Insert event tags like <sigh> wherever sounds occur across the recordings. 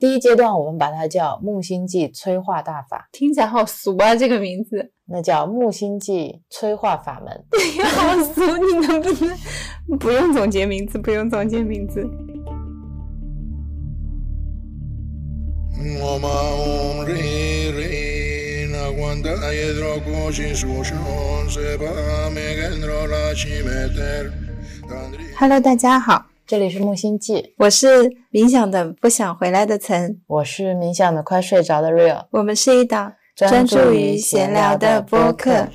第一阶段我们把它叫木星记催化大法，听起来好俗啊，这个名字。那叫木星记催化法门。好俗，你能不能不用总结名字？不用总结名字。Hello，大家好，这里是木星记，我是冥想的不想回来的岑，我是冥想的快睡着的 Real，我们是一档专注于闲聊的播客。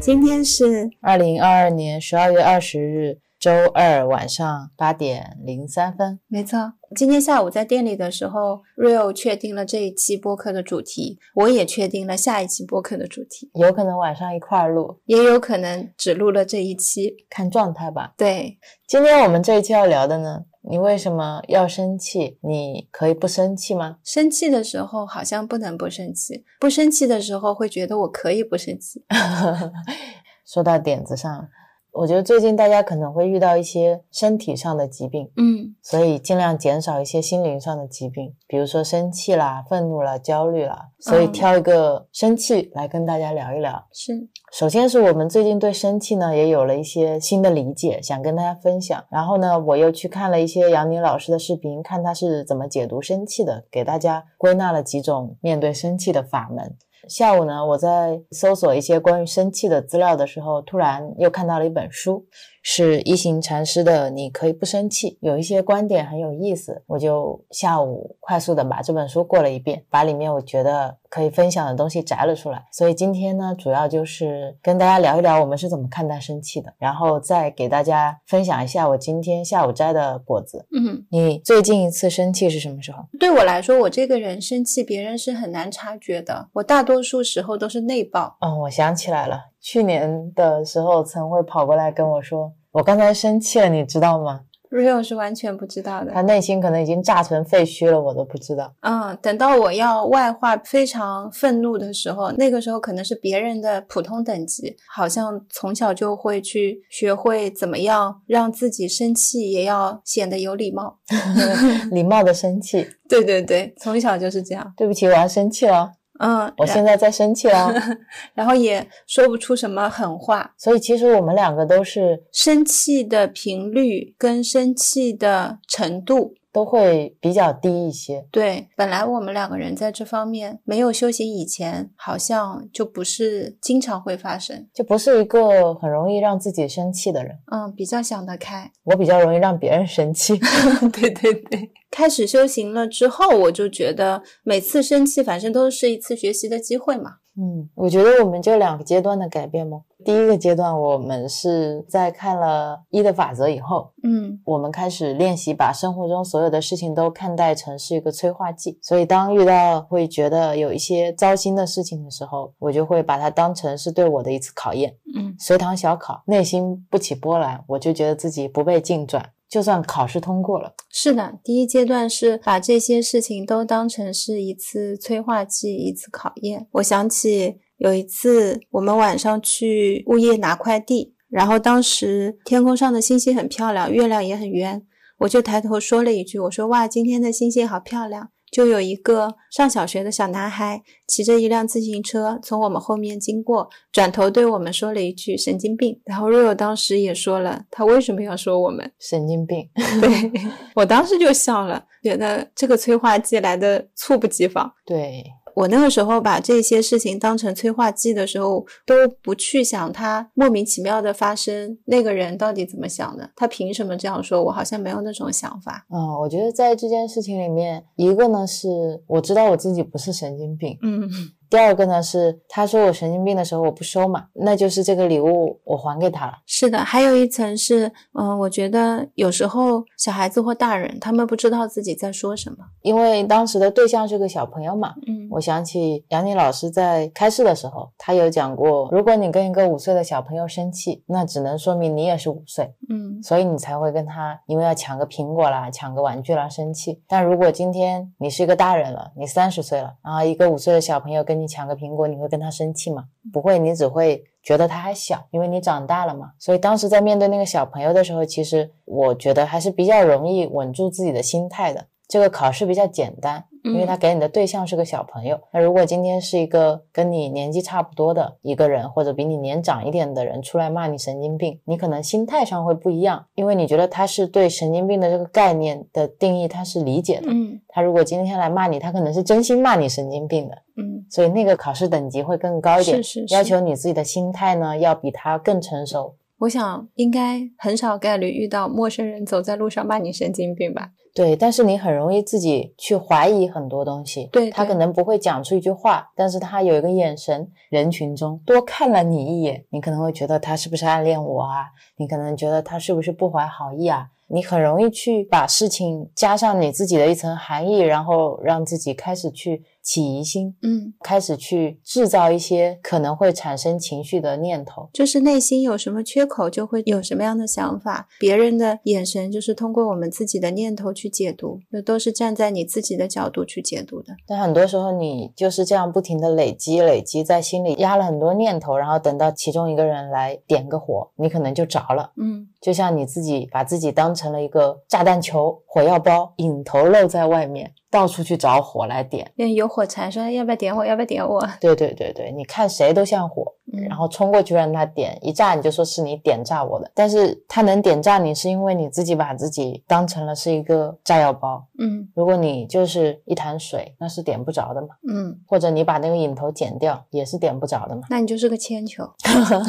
今天是二零二二年十二月二十日周二晚上八点零三分。没错，今天下午在店里的时候，Rio 确定了这一期播客的主题，我也确定了下一期播客的主题。有可能晚上一块儿录，也有可能只录了这一期，看状态吧。对，今天我们这一期要聊的呢，你为什么要生气？你可以不生气吗？生气的时候好像不能不生气，不生气的时候会觉得我可以不生气。<laughs> 说到点子上了，我觉得最近大家可能会遇到一些身体上的疾病，嗯，所以尽量减少一些心灵上的疾病，比如说生气啦、愤怒啦、焦虑啦。所以嗯挑一个生气来跟大家聊一聊。是，首先是我们最近对生气呢也有了一些新的理解，想跟大家分享。然后呢，我又去看了一些杨宁老师的视频，看他是怎么解读生气的，给大家归纳了几种面对生气的法门。下午呢，我在搜索一些关于生气的资料的时候，突然又看到了一本书，是一行禅师的《你可以不生气》，有一些观点很有意思，我就下午快速的把这本书过了一遍，把里面我觉得可以分享的东西摘了出来。所以今天呢，主要就是跟大家聊一聊我们是怎么看待生气的，然后再给大家分享一下我今天下午摘的果子。嗯，你最近一次生气是什么时候？对我来说，我这个人生气，别人是很难察觉的。我大多数时候都是内爆。哦，我想起来了，去年的时候曾会跑过来跟我说，我刚才生气了，你知道吗？Real 是完全不知道的。他内心可能已经炸成废墟了，我都不知道。嗯，等到我要外化非常愤怒的时候，那个时候可能是别人的普通等级，好像从小就会去学会怎么样让自己生气，也要显得有礼貌。<laughs> 礼貌的生气，<laughs> 对对对，从小就是这样。对不起，我要生气了，嗯，我现在在生气了。<laughs> 然后也说不出什么狠话，所以其实我们两个都是生气的频率跟生气的程度。都会比较低一些。对，本来我们两个人在这方面没有修行以前，好像就不是经常会发生。就不是一个很容易让自己生气的人，嗯，比较想得开。我比较容易让别人生气。<laughs> 对对对，开始修行了之后，我就觉得每次生气，反正都是一次学习的机会嘛。嗯，我觉得我们就两个阶段的改变吗？第一个阶段，我们是在看了一的法则以后，嗯我们开始练习把生活中所有的事情都看待成是一个催化剂。所以，当遇到会觉得有一些糟心的事情的时候，我就会把它当成是对我的一次考验，嗯随堂小考，内心不起波澜，我就觉得自己不被净转。就算考试通过了，是的，第一阶段是把这些事情都当成是一次催化剂，一次考验。我想起有一次我们晚上去物业拿快递，然后当时天空上的星星很漂亮，月亮也很圆，我就抬头说了一句：“我说哇，今天的星星好漂亮。”就有一个上小学的小男孩骑着一辆自行车从我们后面经过，转头对我们说了一句“神经病”。然后瑞友当时也说了，他为什么要说我们？神经病。对 <laughs> 我当时就笑了，觉得这个催化剂来的猝不及防。对，我那个时候把这些事情当成催化剂的时候，都不去想它莫名其妙的发生，那个人到底怎么想的，他凭什么这样说？我好像没有那种想法。嗯，我觉得在这件事情里面，一个呢是我知道我自己不是神经病，嗯第二个呢是他说我神经病的时候我不收嘛，那就是这个礼物我还给他了。是的，还有一层是，嗯、我觉得有时候小孩子或大人他们不知道自己在说什么。因为当时的对象是个小朋友嘛，嗯我想起杨宁老师在开示的时候，他有讲过，如果你跟一个五岁的小朋友生气，那只能说明你也是五岁，嗯所以你才会跟他因为要抢个苹果啦、抢个玩具啦生气。但如果今天你是一个大人了，你三十岁了，然后一个五岁的小朋友跟你抢个苹果，你会跟他生气吗？不会，你只会觉得他还小，因为你长大了嘛。所以当时在面对那个小朋友的时候，其实我觉得还是比较容易稳住自己的心态的。这个考试比较简单。因为他给你的对象是个小朋友，那如果今天是一个跟你年纪差不多的一个人，或者比你年长一点的人出来骂你神经病，你可能心态上会不一样，因为你觉得他是对神经病的这个概念的定义他是理解的。嗯，他如果今天来骂你，他可能是真心骂你神经病的。嗯，所以那个考试等级会更高一点，是是是要求你自己的心态呢要比他更成熟。我想应该很少概率遇到陌生人走在路上骂你神经病吧？对，但是你很容易自己去怀疑很多东西。对对他可能不会讲出一句话，但是他有一个眼神，人群中多看了你一眼，你可能会觉得他是不是暗恋我啊？你可能觉得他是不是不怀好意啊？你很容易去把事情加上你自己的一层含义，然后让自己开始去起疑心，嗯，开始去制造一些可能会产生情绪的念头。就是内心有什么缺口，就会有什么样的想法。别人的眼神就是通过我们自己的念头去解读，那都是站在你自己的角度去解读的。但很多时候你就是这样不停的累积累积，在心里压了很多念头，然后等到其中一个人来点个火，你可能就着了。嗯，就像你自己把自己当成了一个炸弹球、火药包，引头露在外面，到处去找火来点。那有火柴说要不要点我，要不要点我？对对对对，你看谁都像火，嗯然后冲过去让他点，一炸你就说是你点炸我的。但是他能点炸你，是因为你自己把自己当成了是一个炸药包。嗯如果你就是一潭水，那是点不着的嘛。嗯，或者你把那个引头剪掉，也是点不着的嘛。那你就是个铅球。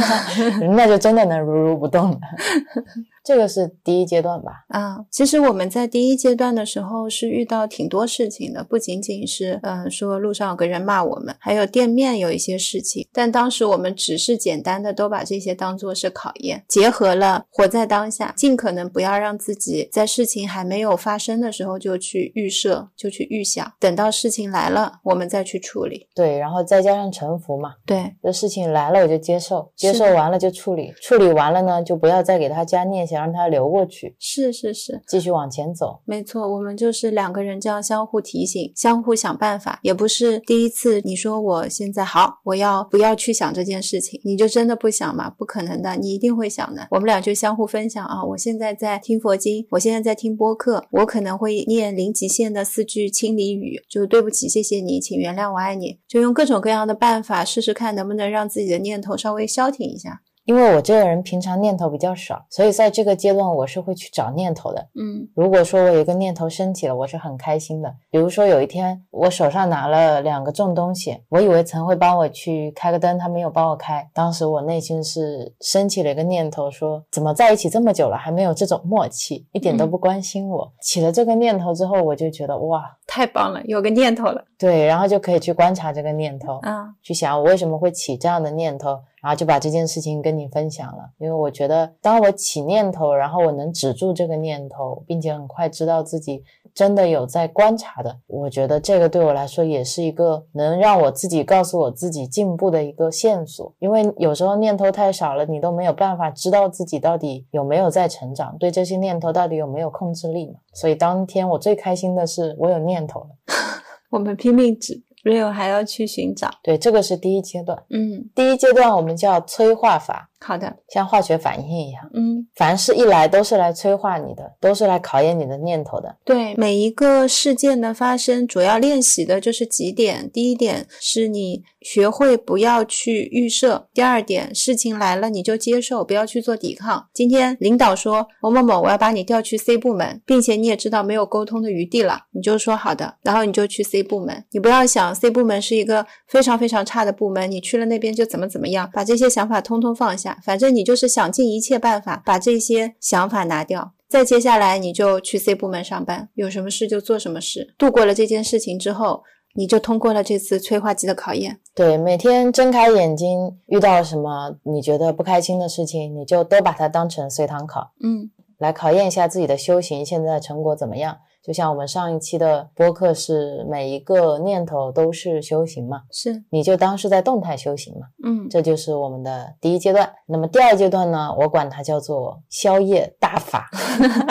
<laughs> 那就真的能如如不动了。<laughs> 这个是第一阶段吧？啊，其实我们在第一阶段的时候是遇到挺多事情的，不仅仅是嗯、呃说路上有个人骂我们，还有店面有一些事情。但当时我们只是简单的都把这些当做是考验，结合了活在当下，尽可能不要让自己在事情还没有发生的时候就去预设，就去预想，等到事情来了我们再去处理。对，然后再加上沉浮嘛，对，这事情来了我就接受，接受完了就处理，处理完了呢就不要再给他加念想，让它流过去，是是是，继续往前走。没错，我们就是两个人这样相互提醒、相互想办法，也不是第一次你说我现在好，我要不要去想这件事情，你就真的不想吗？不可能的，你一定会想的。我们俩就相互分享啊，我现在在听佛经，我现在在听播客，我可能会念零极限的四句清理语，就对不起，谢谢你，请原谅，我爱你，就用各种各样的办法试试看能不能让自己的念头稍微消停一下。因为我这个人平常念头比较少，所以在这个阶段我是会去找念头的。嗯如果说我有一个念头升起了，我是很开心的。比如说有一天我手上拿了两个重东西，我以为曾会帮我去开个灯，他没有帮我开。当时我内心是升起了一个念头说，怎么在一起这么久了还没有这种默契，一点都不关心我。起了这个念头之后，我就觉得哇，太棒了，有个念头了对，然后就可以去观察这个念头。啊！去想我为什么会起这样的念头，然后就把这件事情跟你分享了。因为我觉得，当我起念头，然后我能止住这个念头，并且很快知道自己真的有在观察的，我觉得这个对我来说也是一个能让我自己告诉我自己进步的一个线索。因为有时候念头太少了，你都没有办法知道自己到底有没有在成长，对这些念头到底有没有控制力嘛。所以当天我最开心的是我有念头了。<laughs> 我们拼命指 Rio 还要去寻找，对，这个是第一阶段。嗯，第一阶段我们叫催化法。好的，像化学反应一样，嗯。凡事一来都是来催化你的，都是来考验你的念头的。对每一个事件的发生，主要练习的就是几点。第一点是你学会不要去预设；第二点，事情来了你就接受，不要去做抵抗。今天领导说某某某，我要把你调去 C 部门，并且你也知道没有沟通的余地了，你就说好的，然后你就去 C 部门。你不要想 C 部门是一个非常非常差的部门，你去了那边就怎么怎么样，把这些想法通通放下。反正你就是想尽一切办法把这些想法拿掉。再接下来你就去 C 部门上班，有什么事就做什么事。度过了这件事情之后，你就通过了这次催化剂的考验。对，每天睁开眼睛，遇到什么你觉得不开心的事情，你就都把它当成随堂考，嗯来考验一下自己的修行现在成果怎么样。就像我们上一期的播客是每一个念头都是修行嘛，是，你就当是在动态修行嘛，嗯这就是我们的第一阶段。那么第二阶段呢，我管它叫做宵夜大法。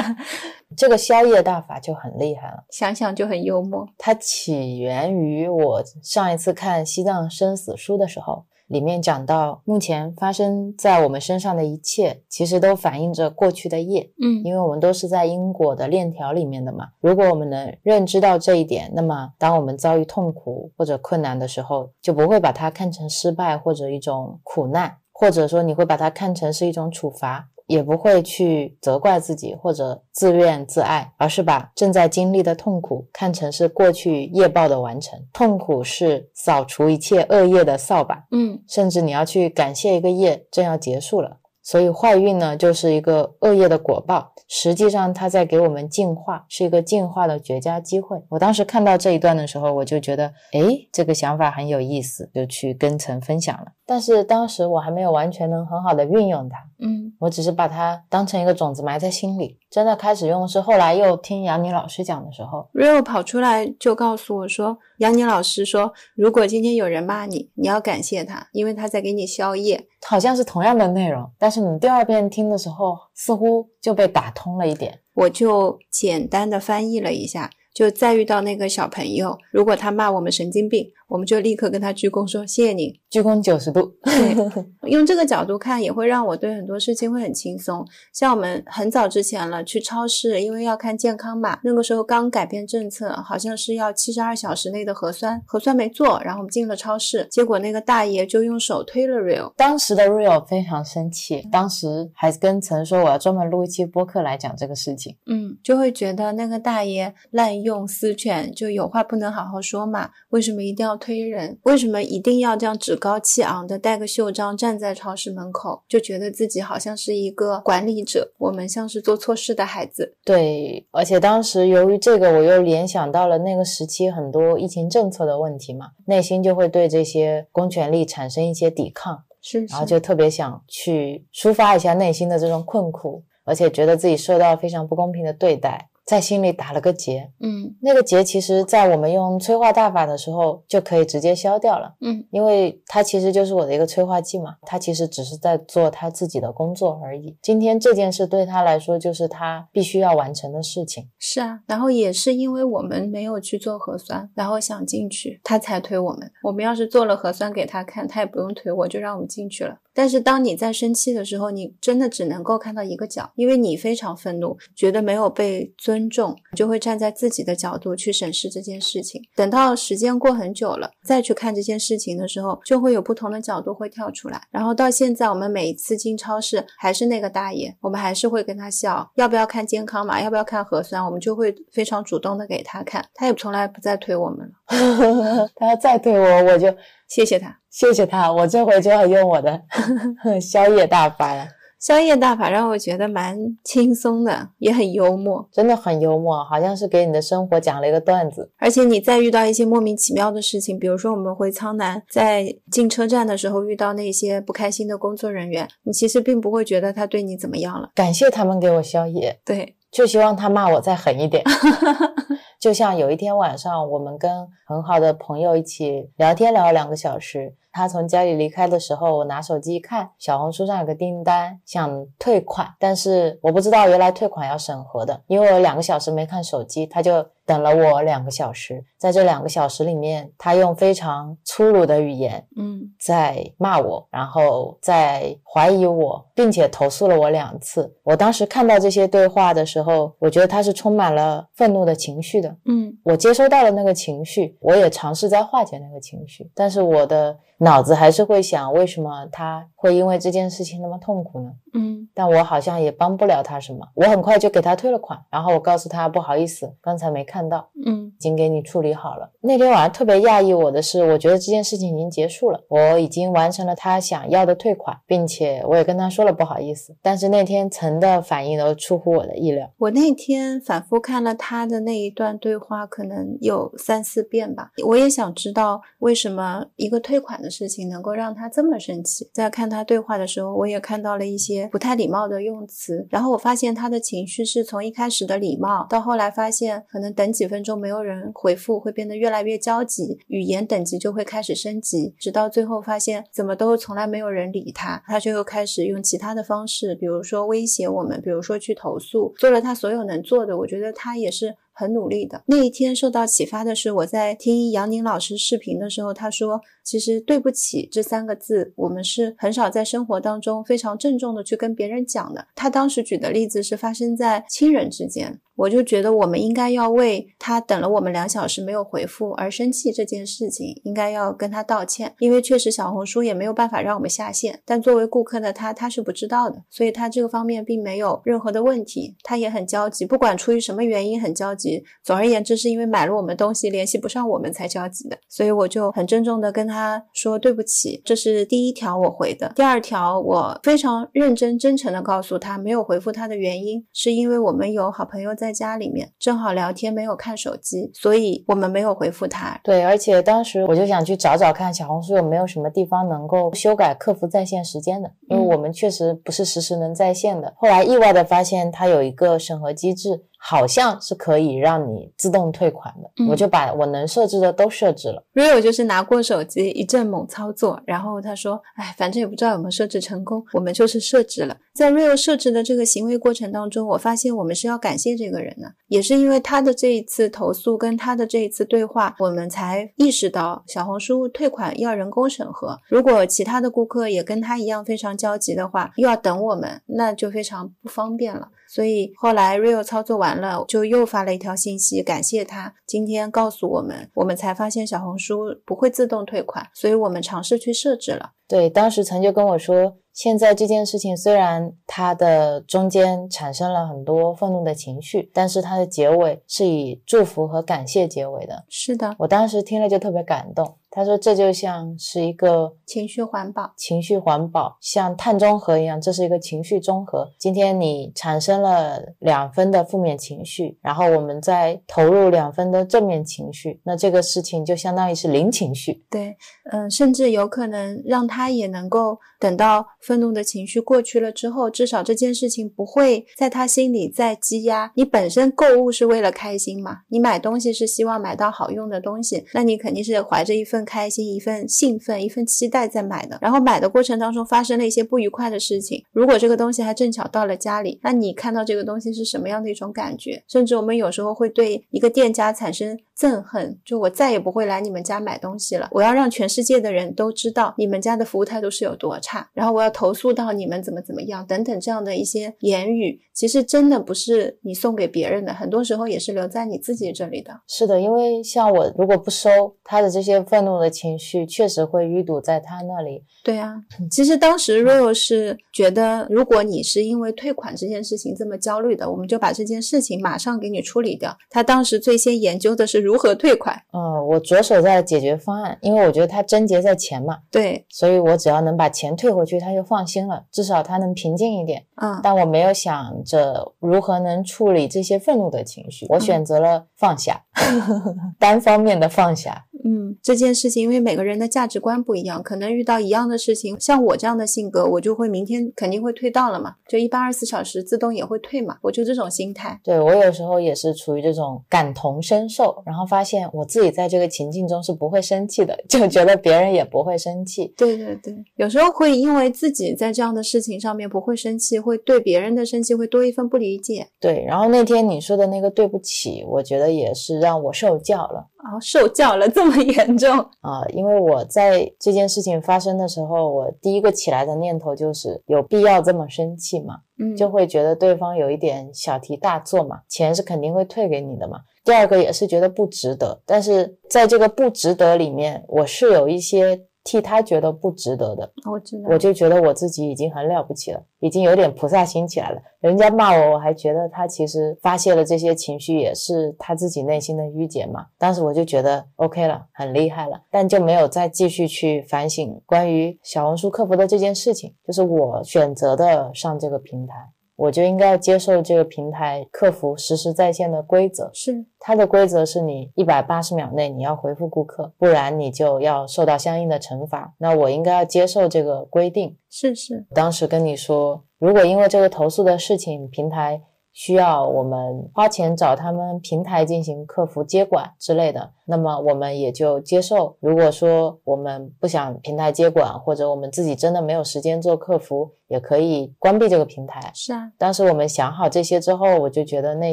<laughs> 这个宵夜大法就很厉害了，想想就很幽默。它起源于我上一次看《西藏生死书》的时候。里面讲到，目前发生在我们身上的一切，其实都反映着过去的业。嗯，因为我们都是在因果的链条里面的嘛。如果我们能认知到这一点，那么当我们遭遇痛苦或者困难的时候，就不会把它看成失败或者一种苦难，或者说你会把它看成是一种处罚。也不会去责怪自己或者自怨自艾，而是把正在经历的痛苦看成是过去业报的完成。痛苦是扫除一切恶业的扫把，嗯，甚至你要去感谢一个业正要结束了。所以坏运呢，就是一个恶业的果报。实际上，它在给我们净化，是一个净化的绝佳机会。我当时看到这一段的时候，我就觉得，诶，这个想法很有意思，就去跟陈分享了。但是当时我还没有完全能很好的运用它，嗯，我只是把它当成一个种子埋在心里。真的开始用是后来又听杨宁老师讲的时候，Rio 跑出来就告诉我说，杨宁老师说，如果今天有人骂你，你要感谢他，因为他在给你宵夜。好像是同样的内容，但是你第二遍听的时候，似乎就被打通了一点。我就简单的翻译了一下，就再遇到那个小朋友，如果他骂我们神经病。我们就立刻跟他鞠躬说谢谢你，鞠躬九十度。对，用这个角度看，也会让我对很多事情会很轻松。像我们很早之前了去超市，因为要看健康码，那个时候刚改变政策，好像是要七十二小时内的核酸，核酸没做，然后我们进了超市，结果那个大爷就用手推了 Real，当时的 Real 非常生气，当时还跟陈说我要专门录一期播客来讲这个事情。嗯，就会觉得那个大爷滥用私权，就有话不能好好说嘛？为什么一定要？推人为什么一定要这样趾高气昂的带个袖章站在超市门口，就觉得自己好像是一个管理者？我们像是做错事的孩子。对，而且当时由于这个，我又联想到了那个时期很多疫情政策的问题嘛，内心就会对这些公权力产生一些抵抗，是，然后就特别想去抒发一下内心的这种困苦，而且觉得自己受到非常不公平的对待。在心里打了个结，嗯，那个结其实，在我们用催化大法的时候就可以直接消掉了，嗯，因为它其实就是我的一个催化剂嘛，它其实只是在做他自己的工作而已。今天这件事对他来说就是他必须要完成的事情，是啊，然后也是因为我们没有去做核酸，然后想进去，他才推我们。我们要是做了核酸给他看，他也不用推，我就让我们进去了。但是当你在生气的时候，你真的只能够看到一个角，因为你非常愤怒，觉得没有被尊重，就会站在自己的角度去审视这件事情。等到时间过很久了，再去看这件事情的时候，就会有不同的角度会跳出来。然后到现在，我们每一次进超市还是那个大爷，我们还是会跟他笑，要不要看健康码，要不要看核酸，我们就会非常主动的给他看，他也从来不再推我们了。<laughs> 他要再推我，我就谢谢他。谢谢他，我这回就要用我的 <laughs> 宵夜大法了。宵夜大法让我觉得蛮轻松的，也很幽默，真的很幽默，好像是给你的生活讲了一个段子。而且你再遇到一些莫名其妙的事情，比如说我们回苍南，在进车站的时候遇到那些不开心的工作人员，你其实并不会觉得他对你怎么样了。感谢他们给我宵夜，对，就希望他骂我再狠一点。<laughs> 就像有一天晚上，我们跟很好的朋友一起聊天聊了两个小时。他从家里离开的时候，我拿手机一看，小红书上有个订单，想退款，但是我不知道原来退款要审核的，因为我两个小时没看手机，他就等了我两个小时。在这两个小时里面，他用非常粗鲁的语言，嗯，在骂我，然后在怀疑我，并且投诉了我两次。我当时看到这些对话的时候，我觉得他是充满了愤怒的情绪的，嗯，我接收到了那个情绪，我也尝试在化解那个情绪，但是我的。脑子还是会想，为什么他会因为这件事情那么痛苦呢？嗯，但我好像也帮不了他什么。我很快就给他退了款，然后我告诉他不好意思，刚才没看到，嗯，已经给你处理好了。那天晚上特别讶异我的是，我觉得这件事情已经结束了，我已经完成了他想要的退款，并且我也跟他说了不好意思。但是那天陈的反应都出乎我的意料。我那天反复看了他的那一段对话，可能有三四遍吧。我也想知道为什么一个退款的。事情能够让他这么生气，在看他对话的时候，我也看到了一些不太礼貌的用词。然后我发现他的情绪是从一开始的礼貌，到后来发现可能等几分钟没有人回复，会变得越来越焦急，语言等级就会开始升级，直到最后发现怎么都从来没有人理他，他就又开始用其他的方式，比如说威胁我们，比如说去投诉，做了他所有能做的。我觉得他也是。很努力的那一天受到启发的是，我在听杨宁老师视频的时候，他说：“其实对不起这三个字，我们是很少在生活当中非常郑重的去跟别人讲的。”他当时举的例子是发生在亲人之间，我就觉得我们应该要为他等了我们两小时没有回复而生气这件事情，应该要跟他道歉，因为确实小红书也没有办法让我们下线，但作为顾客的他他是不知道的，所以他这个方面并没有任何的问题，他也很焦急，不管出于什么原因很焦急。总而言之，是因为买了我们东西联系不上我们才焦急的，所以我就很郑重的跟他说对不起。这是第一条我回的。第二条，我非常认真真诚的告诉他，没有回复他的原因，是因为我们有好朋友在家里面，正好聊天，没有看手机，所以我们没有回复他。对，而且当时我就想去找找看小红书有没有什么地方能够修改客服在线时间的，因为我们确实不是实时能在线的。后来意外的发现它有一个审核机制。好像是可以让你自动退款的，我就把我能设置的都设置了。Rio 就是拿过手机一阵猛操作，然后他说：“哎，反正也不知道有没有设置成功，我们就是设置了。”在 Rio 设置的这个行为过程当中，我发现我们是要感谢这个人的，也是因为他的这一次投诉跟他的这一次对话，我们才意识到小红书退款要人工审核。如果其他的顾客也跟他一样非常焦急的话，又要等我们，那就非常不方便了。所以后来 Rio 操作完了，就又发了一条信息，感谢他今天告诉我们，我们才发现小红书不会自动退款，所以我们尝试去设置了。对，当时曾就跟我说。现在这件事情虽然它的中间产生了很多愤怒的情绪，但是它的结尾是以祝福和感谢结尾的。是的，我当时听了就特别感动。他说这就像是一个情绪环保，情绪环保像碳中和一样，这是一个情绪中和。今天你产生了两分的负面情绪，然后我们再投入两分的正面情绪，那这个事情就相当于是零情绪。对，嗯，甚至有可能让他也能够等到。愤怒的情绪过去了之后，至少这件事情不会在他心里再积压。你本身购物是为了开心嘛？你买东西是希望买到好用的东西，那你肯定是怀着一份开心、一份兴奋、一份期待在买的。然后买的过程当中发生了一些不愉快的事情，如果这个东西还正巧到了家里，那你看到这个东西是什么样的一种感觉？甚至我们有时候会对一个店家产生憎恨，就我再也不会来你们家买东西了。我要让全世界的人都知道你们家的服务态度是有多差，然后我要。投诉到你们怎么怎么样等等这样的一些言语，其实真的不是你送给别人的，很多时候也是留在你自己这里的。是的，因为像我如果不收他的这些愤怒的情绪，确实会淤堵在他那里。对啊，其实当时 Rio 是觉得，如果你是因为退款这件事情这么焦虑的，我们就把这件事情马上给你处理掉。他当时最先研究的是如何退款。嗯，我着手在解决方案，因为我觉得他症结在钱嘛。对，所以我只要能把钱退回去，他就。放心了，至少他能平静一点。嗯，但我没有想着如何能处理这些愤怒的情绪，我选择了放下，<laughs> 单方面的放下。嗯，这件事情因为每个人的价值观不一样，可能遇到一样的事情，像我这样的性格，我就会明天肯定会退到了嘛，就一般二十四小时自动也会退嘛，我就这种心态。对我有时候也是处于这种感同身受，然后发现我自己在这个情境中是不会生气的，就觉得别人也不会生气。对对对，有时候会因为自己在这样的事情上面不会生气，会对别人的生气会多一份不理解。对，然后那天你说的那个对不起，我觉得也是让我受教了。哦，受教了这么严重 <laughs> 啊！因为我在这件事情发生的时候，我第一个起来的念头就是有必要这么生气吗？嗯，就会觉得对方有一点小题大做嘛，钱是肯定会退给你的嘛。第二个也是觉得不值得，但是在这个不值得里面，我是有一些。替他觉得不值得的，我知道，我就觉得我自己已经很了不起了，已经有点菩萨心起来了。人家骂我，我还觉得他其实发泄了这些情绪，也是他自己内心的郁结嘛。当时我就觉得 OK 了，很厉害了，但就没有再继续去反省关于小红书客服的这件事情，就是我选择的上这个平台。我就应该要接受这个平台客服实时在线的规则，是它的规则是你一百八十秒内你要回复顾客，不然你就要受到相应的惩罚。那我应该要接受这个规定。是是，当时跟你说如果因为这个投诉的事情，平台需要我们花钱找他们平台进行客服接管之类的。那么我们也就接受。如果说我们不想平台接管，或者我们自己真的没有时间做客服，也可以关闭这个平台。是啊，当时我们想好这些之后，我就觉得内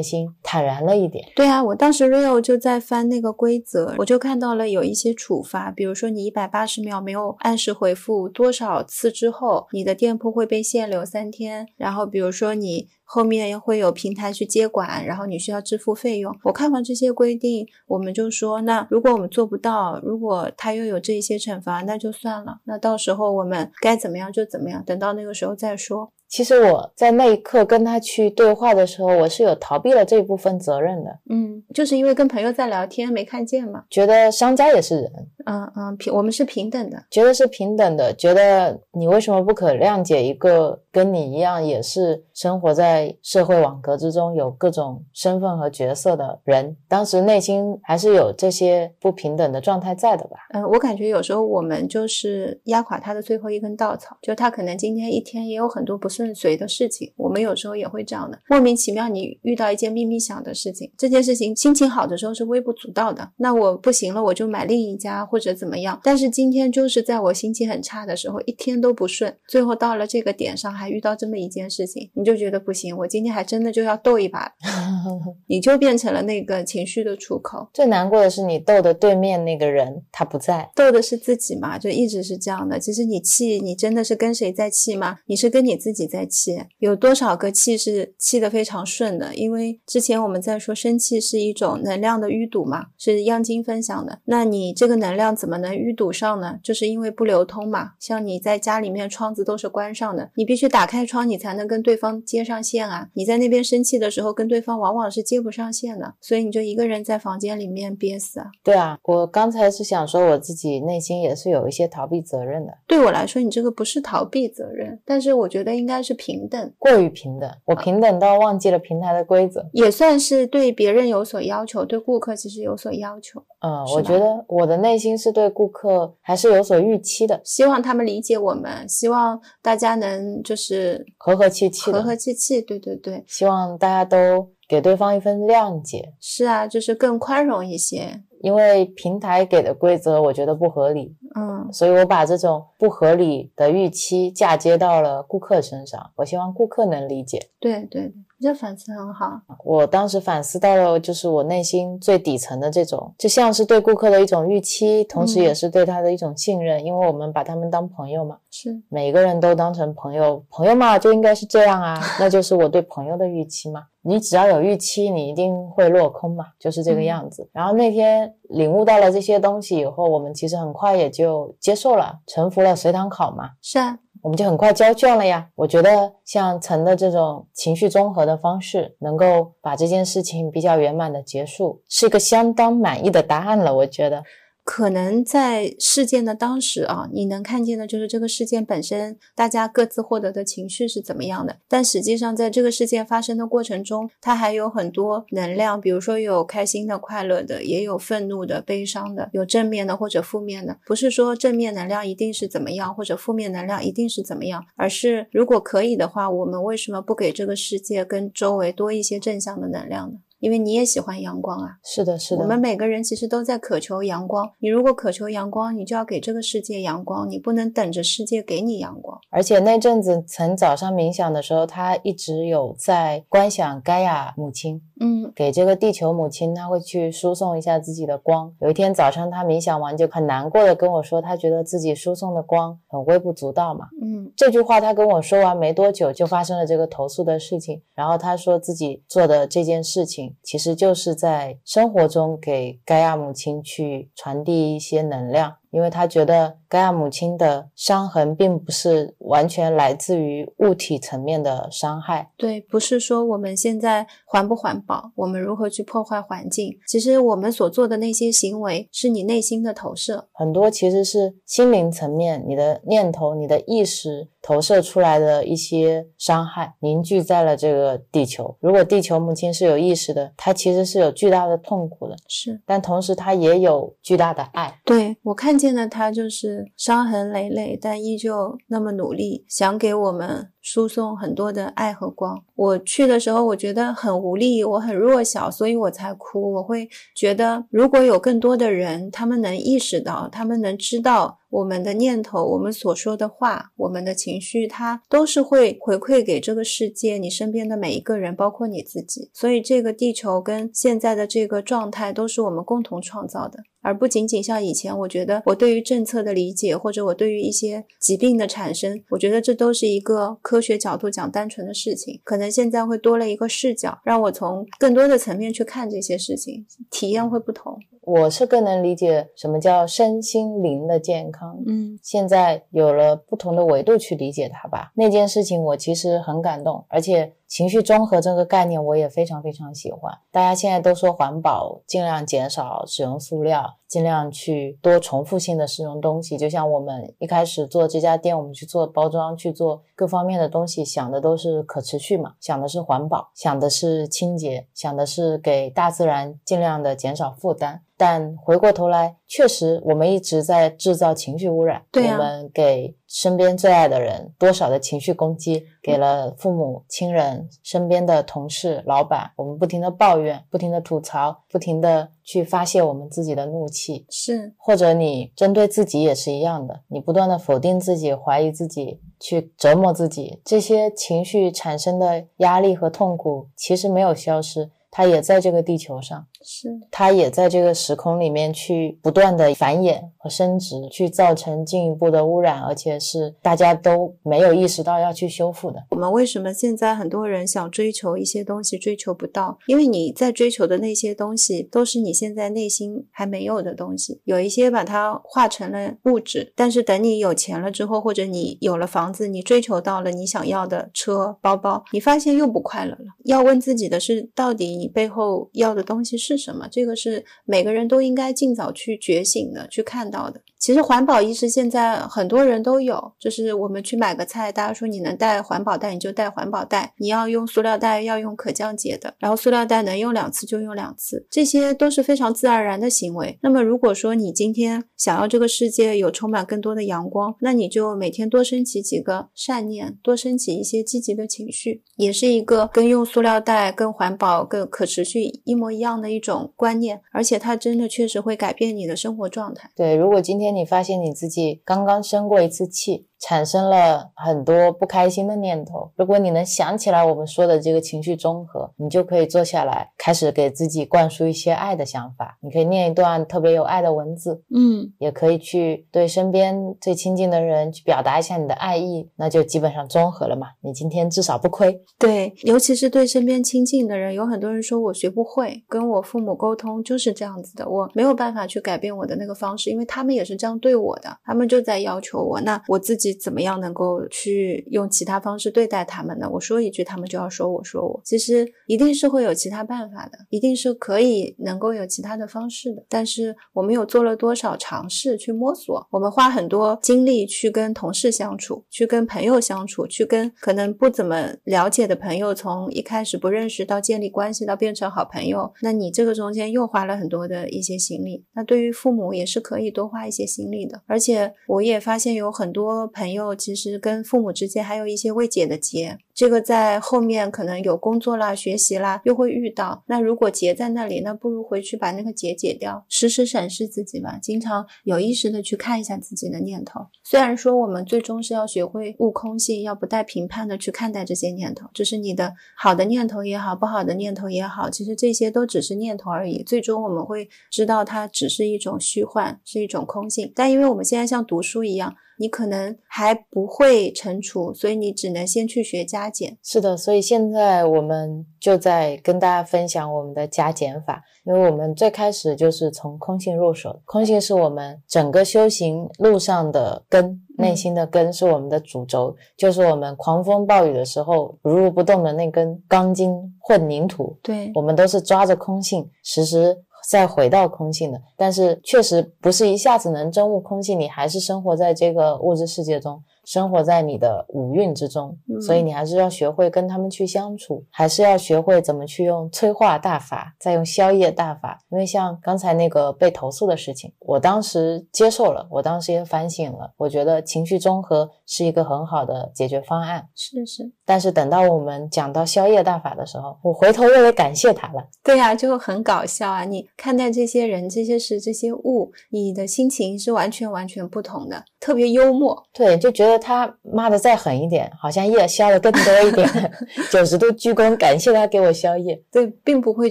心坦然了一点。对啊，我当时 Rio 就在翻那个规则，我就看到了有一些处罚，比如说你一百八十秒没有按时回复多少次之后，你的店铺会被限流三天。然后比如说你后面会有平台去接管，然后你需要支付费用。我看完这些规定，我们就说。那如果我们做不到，如果他又有这一些惩罚，那就算了。那到时候我们该怎么样就怎么样，等到那个时候再说。其实我在那一刻跟他去对话的时候，我是有逃避了这部分责任的。嗯，就是因为跟朋友在聊天没看见嘛，觉得商家也是人。嗯嗯，平我们是平等的，觉得是平等的，觉得你为什么不可谅解一个跟你一样也是生活在社会网格之中，有各种身份和角色的人？当时内心还是有这些不平等的状态在的吧？嗯，我感觉有时候我们就是压垮他的最后一根稻草，就他可能今天一天也有很多不顺遂的事情，我们有时候也会这样的，莫名其妙你遇到一件秘密想的事情，这件事情心情好的时候是微不足道的，那我不行了，我就买另一家或。或者怎么样？但是今天就是在我心情很差的时候，一天都不顺，最后到了这个点上，还遇到这么一件事情，你就觉得不行，我今天还真的就要斗一把，<laughs> 你就变成了那个情绪的出口。最难过的是你斗的对面那个人他不在，斗的是自己嘛，就一直是这样的。其实你气，你真的是跟谁在气吗？你是跟你自己在气。有多少个气是气得非常顺的？因为之前我们在说生气是一种能量的淤堵嘛，是央金分享的。那你这个能量。怎么能淤堵上呢？就是因为不流通嘛。像你在家里面窗子都是关上的，你必须打开窗，你才能跟对方接上线啊。你在那边生气的时候，跟对方往往是接不上线的，所以你就一个人在房间里面憋死啊。对啊，我刚才是想说我自己内心也是有一些逃避责任的。对我来说，你这个不是逃避责任，但是我觉得应该是平等，过于平等。我平等到忘记了平台的规则，也算是对别人有所要求，对顾客其实有所要求。嗯，我觉得我的内心是对顾客还是有所预期的，希望他们理解我们，希望大家能就是和和气气，和和气气，对对对，希望大家都给对方一份谅解。是啊，就是更宽容一些。因为平台给的规则我觉得不合理，嗯，所以我把这种不合理的预期嫁接到了顾客身上，我希望顾客能理解。对对对。这反思很好，我当时反思到了，就是我内心最底层的这种，就像是对顾客的一种预期，同时也是对他的一种信任，因为我们把他们当朋友嘛，是每个人都当成朋友，朋友嘛就应该是这样啊，<laughs> 那就是我对朋友的预期嘛。你只要有预期，你一定会落空嘛，就是这个样子。然后那天领悟到了这些东西以后，我们其实很快也就接受了，臣服了随堂考嘛。是啊。我们就很快交卷了呀！我觉得像陈的这种情绪综合的方式，能够把这件事情比较圆满的结束，是一个相当满意的答案了。我觉得。可能在事件的当时啊，你能看见的就是这个事件本身，大家各自获得的情绪是怎么样的。但实际上，在这个事件发生的过程中，它还有很多能量，比如说有开心的、快乐的，也有愤怒的、悲伤的，有正面的或者负面的。不是说正面能量一定是怎么样，或者负面能量一定是怎么样，而是如果可以的话，我们为什么不给这个世界跟周围多一些正向的能量呢？因为你也喜欢阳光啊，是的，是的。我们每个人其实都在渴求阳光。你如果渴求阳光，你就要给这个世界阳光，你不能等着世界给你阳光。而且那阵子，曾早上冥想的时候，他一直有在观想盖亚母亲，嗯，给这个地球母亲，他会去输送一下自己的光。有一天早上，他冥想完就很难过的跟我说，他觉得自己输送的光很微不足道嘛，嗯，这句话他跟我说完没多久，就发生了这个投诉的事情。然后他说自己做的这件事情。其实就是在生活中给盖亚母亲去传递一些能量。因为他觉得盖亚母亲的伤痕并不是完全来自于物体层面的伤害，对，不是说我们现在环不环保，我们如何去破坏环境，其实我们所做的那些行为是你内心的投射，很多其实是心灵层面，你的念头、你的意识投射出来的一些伤害，凝聚在了这个地球。如果地球母亲是有意识的，她其实是有巨大的痛苦的，是，但同时她也有巨大的爱。对我看。见的他就是伤痕累累，但依旧那么努力，想给我们。输送很多的爱和光。我去的时候，我觉得很无力，我很弱小，所以我才哭。我会觉得，如果有更多的人，他们能意识到，他们能知道我们的念头，我们所说的话，我们的情绪，它都是会回馈给这个世界，你身边的每一个人，包括你自己。所以，这个地球跟现在的这个状态，都是我们共同创造的。而不仅仅像以前，我觉得我对于政策的理解，或者我对于一些疾病的产生，我觉得这都是一个科学角度讲单纯的事情。可能现在会多了一个视角，让我从更多的层面去看这些事情，体验会不同。我是更能理解什么叫身心灵的健康。嗯，现在有了不同的维度去理解它吧。那件事情我其实很感动，而且情绪综合这个概念我也非常非常喜欢。大家现在都说环保，尽量减少使用塑料，尽量去多重复性的使用东西。就像我们一开始做这家店，我们去做包装，去做各方面的东西，想的都是可持续嘛，想的是环保，想的是清洁，想的是给大自然尽量的减少负担。但回过头来，确实我们一直在制造情绪污染。对我们给身边最爱的人多少的情绪攻击，给了父母亲人、身边的同事、老板，我们不停的抱怨，不停的吐槽，不停的去发泄我们自己的怒气。是，或者你针对自己也是一样的，你不断的否定自己、怀疑自己，去折磨自己，这些情绪产生的压力和痛苦其实没有消失。它也在这个地球上，是它也在这个时空里面去不断的繁衍和生殖，去造成进一步的污染，而且是大家都没有意识到要去修复的。我们为什么现在很多人想追求一些东西追求不到？因为你在追求的那些东西都是你现在内心还没有的东西，有一些把它化成了物质，但是等你有钱了之后，或者你有了房子，你追求到了你想要的车、包包，你发现又不快乐了。要问自己的是，到底你背后要的东西是什么？这个是每个人都应该尽早去觉醒的，去看到的。其实环保意识现在很多人都有，就是我们去买个菜，大家说你能带环保袋你就带环保袋，你要用塑料袋要用可降解的，然后塑料袋能用两次就用两次，这些都是非常自然而然的行为。那么如果说你今天想要这个世界有充满更多的阳光，那你就每天多升起几个善念，多升起一些积极的情绪，也是一个跟用塑料袋、跟环保、跟可持续一模一样的一种观念，而且它真的确实会改变你的生活状态。对，如果今天你发现你自己刚刚生过一次气，产生了很多不开心的念头，如果你能想起来我们说的这个情绪综合，你就可以坐下来，开始给自己灌输一些爱的想法。你可以念一段特别有爱的文字，嗯，也可以去对身边最亲近的人去表达一下你的爱意，那就基本上综合了嘛。你今天至少不亏。对，尤其是对身边亲近的人，有很多人说我学不会，跟我父母沟通就是这样子的，我没有办法去改变我的那个方式，因为他们也是这样对我的，他们就在要求我，那我自己怎么样能够去用其他方式对待他们呢？我说一句，他们就要说我说我，其实一定是会有其他办法的，一定是可以能够有其他的方式的，但是我们有做了多少尝试去摸索，我们花很多精力去跟同事相处，去跟朋友相处，去跟可能不怎么了解的朋友，从一开始不认识到建立关系到变成好朋友，那你这个中间又花了很多的一些心力。那对于父母也是可以多花一些心力的，而且我也发现有很多朋友其实跟父母之间还有一些未解的结，这个在后面可能有工作啦、学习啦又会遇到。那如果结在那里，那不如回去把那个结解掉，时时审视自己吧，经常有意识的去看一下自己的念头。虽然说我们最终是要学会悟空性，要不带评判的去看待这些念头，就是你的好的念头也好，不好的念头也好，其实这些都只是念头而已。最终我们会知道它只是一种虚幻，是一种空性。但因为我们现在像读书一样。你可能还不会乘除，所以你只能先去学加减。是的，所以现在我们就在跟大家分享我们的加减法，因为我们最开始就是从空性入手，空性是我们整个修行路上的根，内心的根是我们的主轴，就是我们狂风暴雨的时候如如不动的那根钢筋混凝土。对，我们都是抓着空性，时时。再回到空性的，但是确实不是一下子能真悟空性，你还是生活在这个物质世界中。生活在你的五蕴之中，嗯所以你还是要学会跟他们去相处，还是要学会怎么去用催化大法，再用消业大法。因为像刚才那个被投诉的事情，我当时接受了，我当时也反省了，我觉得情绪综合是一个很好的解决方案。是是，但是等到我们讲到消业大法的时候，我回头又得感谢他了。对呀、就很搞笑啊！你看待这些人、这些事、这些物，你的心情是完全完全不同的，特别幽默。对，就觉得他骂的再狠一点，好像夜宵的更多一点，<laughs> 九十度鞠躬，感谢他给我宵夜。对，并不会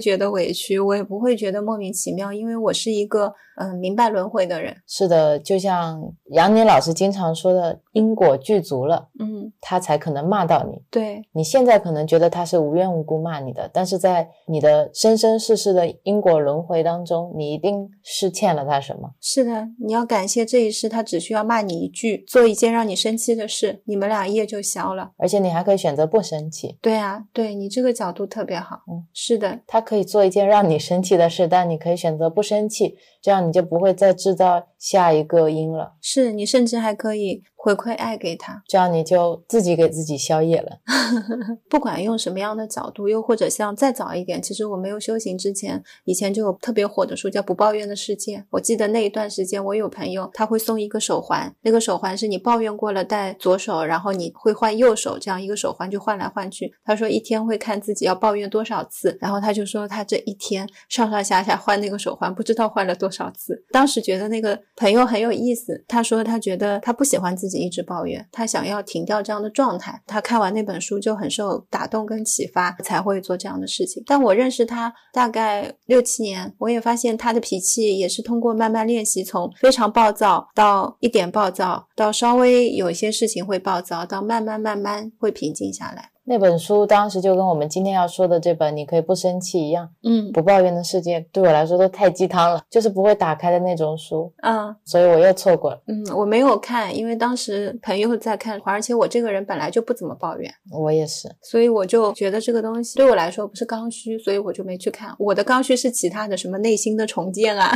觉得委屈，我也不会觉得莫名其妙，因为我是一个嗯、呃明白轮回的人。是的，就像杨宁老师经常说的，因果具足了，嗯，他才可能骂到你。对，你现在可能觉得他是无缘无故骂你的，但是在你的生生世世的因果轮回当中，你一定是欠了他什么。是的，你要感谢这一世，他只需要骂你一句，做一件让你生气的事，你们俩业就消了。而且你还可以选择不生气，对啊，对你这个角度特别好。嗯，是的，他可以做一件让你生气的事，但你可以选择不生气，这样你就不会再制造下一个音了，是你甚至还可以回馈爱给他。这样你就自己给自己宵夜了。<laughs> 不管用什么样的角度，又或者像再早一点，其实我没有修行之前，以前就有特别火的书叫《不抱怨的世界》。我记得那一段时间，我有朋友他会送一个手环，那个手环是你抱怨过了戴左手，然后你会换右手，这样一个手环就换来换去。他说一天会看自己要抱怨多少次，然后他就说他这一天上上下下换那个手环，不知道换了多少次。当时觉得那个朋友很有意思，他说他觉得他不喜欢自己一直抱怨，他想要停掉这样的状态。他看完那本书就很受打动跟启发，才会做这样的事情。但我认识他大概六七年，我也发现他的脾气也是通过慢慢练习，从非常暴躁到一点暴躁，到稍微有些事情会暴躁，到慢慢慢慢会平静下来。那本书当时就跟我们今天要说的这本《你可以不生气》一样，嗯不抱怨的世界对我来说都太鸡汤了，就是不会打开的那种书，啊所以我又错过了。嗯，我没有看，因为当时朋友在看，而且我这个人本来就不怎么抱怨。我也是，所以我就觉得这个东西对我来说不是刚需，所以我就没去看。我的刚需是其他的，什么内心的重建啊，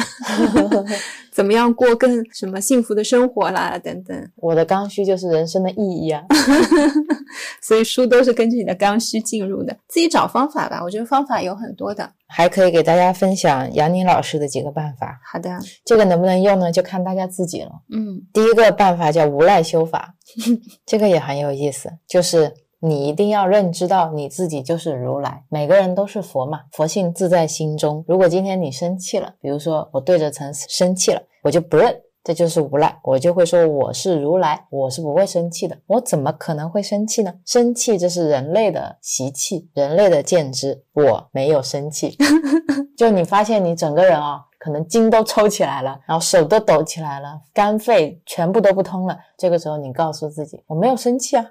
<laughs> 怎么样过更什么幸福的生活啦等等。我的刚需就是人生的意义啊。<laughs> 所以书都是根据你的刚需进入的，自己找方法吧。我觉得方法有很多的。还可以给大家分享杨宁老师的几个办法，好的，这个能不能用呢，就看大家自己了。嗯第一个办法叫无赖修法，<laughs> 这个也很有意思，就是你一定要认知到你自己就是如来，每个人都是佛嘛，佛性自在心中。如果今天你生气了，比如说我对着陈生气了，我就不认。这就是无赖，我就会说我是如来，我是不会生气的，我怎么可能会生气呢？生气这是人类的习气，人类的见知，我没有生气。<laughs> 就你发现你整个人啊、可能筋都抽起来了，然后手都抖起来了，肝肺全部都不通了。这个时候你告诉自己，我没有生气啊，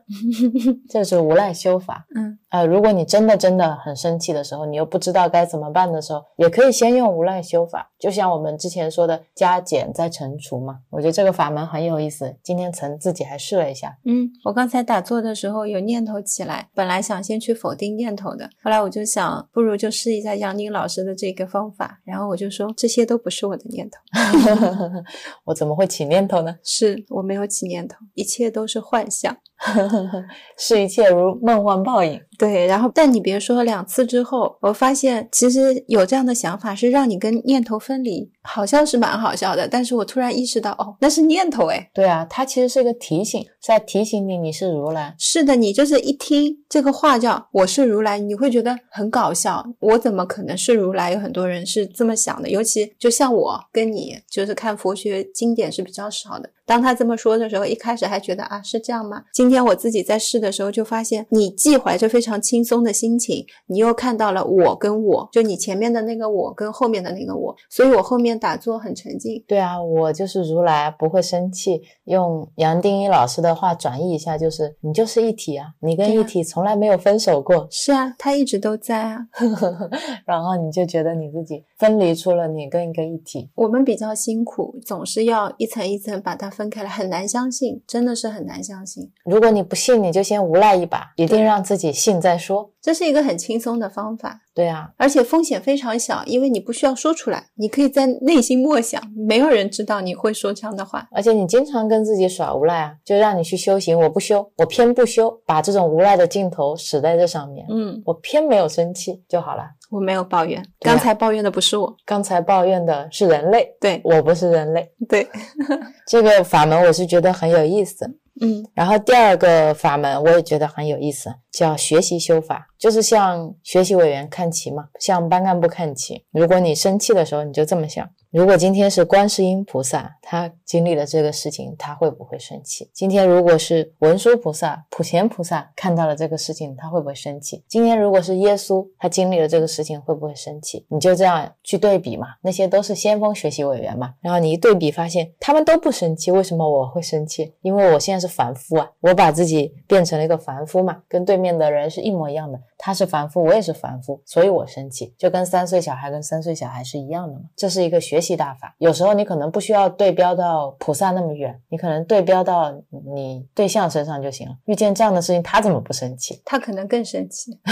<laughs> 这是无赖修法。嗯呃，如果你真的真的很生气的时候，你又不知道该怎么办的时候，也可以先用无赖修法，就像我们之前说的加减再乘除嘛。我觉得这个法门很有意思，今天曾自己还试了一下。嗯，我刚才打坐的时候有念头起来，本来想先去否定念头的，后来我就想，不如就试一下杨宁老师的这个方法，然后我就说这些都不是我的念头。<laughs> 我怎么会起念头呢？是我没有起念头，一切都是幻象。<laughs> 是一切如梦幻泡影。对，然后但你别说，两次之后，我发现其实有这样的想法是让你跟念头分离，好像是蛮好笑的。但是我突然意识到，哦，那是念头哎。对啊，它其实是一个提醒，是在提醒你你是如来。是的，你就是一听这个话叫“我是如来”，你会觉得很搞笑。我怎么可能是如来？有很多人是这么想的，尤其就像我跟你，就是看佛学经典是比较少的。当他这么说的时候，一开始还觉得啊是这样吗？今天我自己在试的时候就发现，你既怀着非常轻松的心情，你又看到了我跟我，就你前面的那个我跟后面的那个我，所以我后面打坐很沉静。对啊，我就是如来，不会生气。用杨定一老师的话转译一下，就是你就是一体啊，你跟一体从来没有分手过。是啊，他一直都在啊。<laughs> 然后你就觉得你自己分离出了你跟一个一体。我们比较辛苦，总是要一层一层把它分开来，很难相信，真的是很难相信。如果你不信，你就先无赖一把，一定让自己信再说。这是一个很轻松的方法。对啊，而且风险非常小，因为你不需要说出来，你可以在内心默想，没有人知道你会说这样的话。而且你经常跟自己耍无赖啊，就让你去修行，我不修，我偏不修，把这种无赖的劲头使在这上面，嗯，我偏没有生气就好了。我没有抱怨，刚才抱怨的不是我，刚才抱怨的是人类，对我不是人类。对，<laughs> 这个法门我是觉得很有意思。嗯然后第二个法门我也觉得很有意思，叫学习修法，就是向学习委员看齐嘛，向班干部看齐。如果你生气的时候，你就这么想：如果今天是观世音菩萨，他经历了这个事情，他会不会生气？今天如果是文殊菩萨、普贤菩萨看到了这个事情，他会不会生气？今天如果是耶稣，他经历了这个事情，会不会生气？你就这样去对比嘛，那些都是先锋学习委员嘛，然后你一对比发现他们都不生气，为什么我会生气？因为我现在是凡夫啊，我把自己变成了一个凡夫嘛，跟对面的人是一模一样的，他是凡夫，我也是凡夫，所以我生气，就跟三岁小孩跟三岁小孩是一样的嘛。这是一个学习大法，有时候你可能不需要对标到菩萨那么远，你可能对标到你对象身上就行了。遇见这样的事情，他怎么不生气？他可能更生气。<laughs>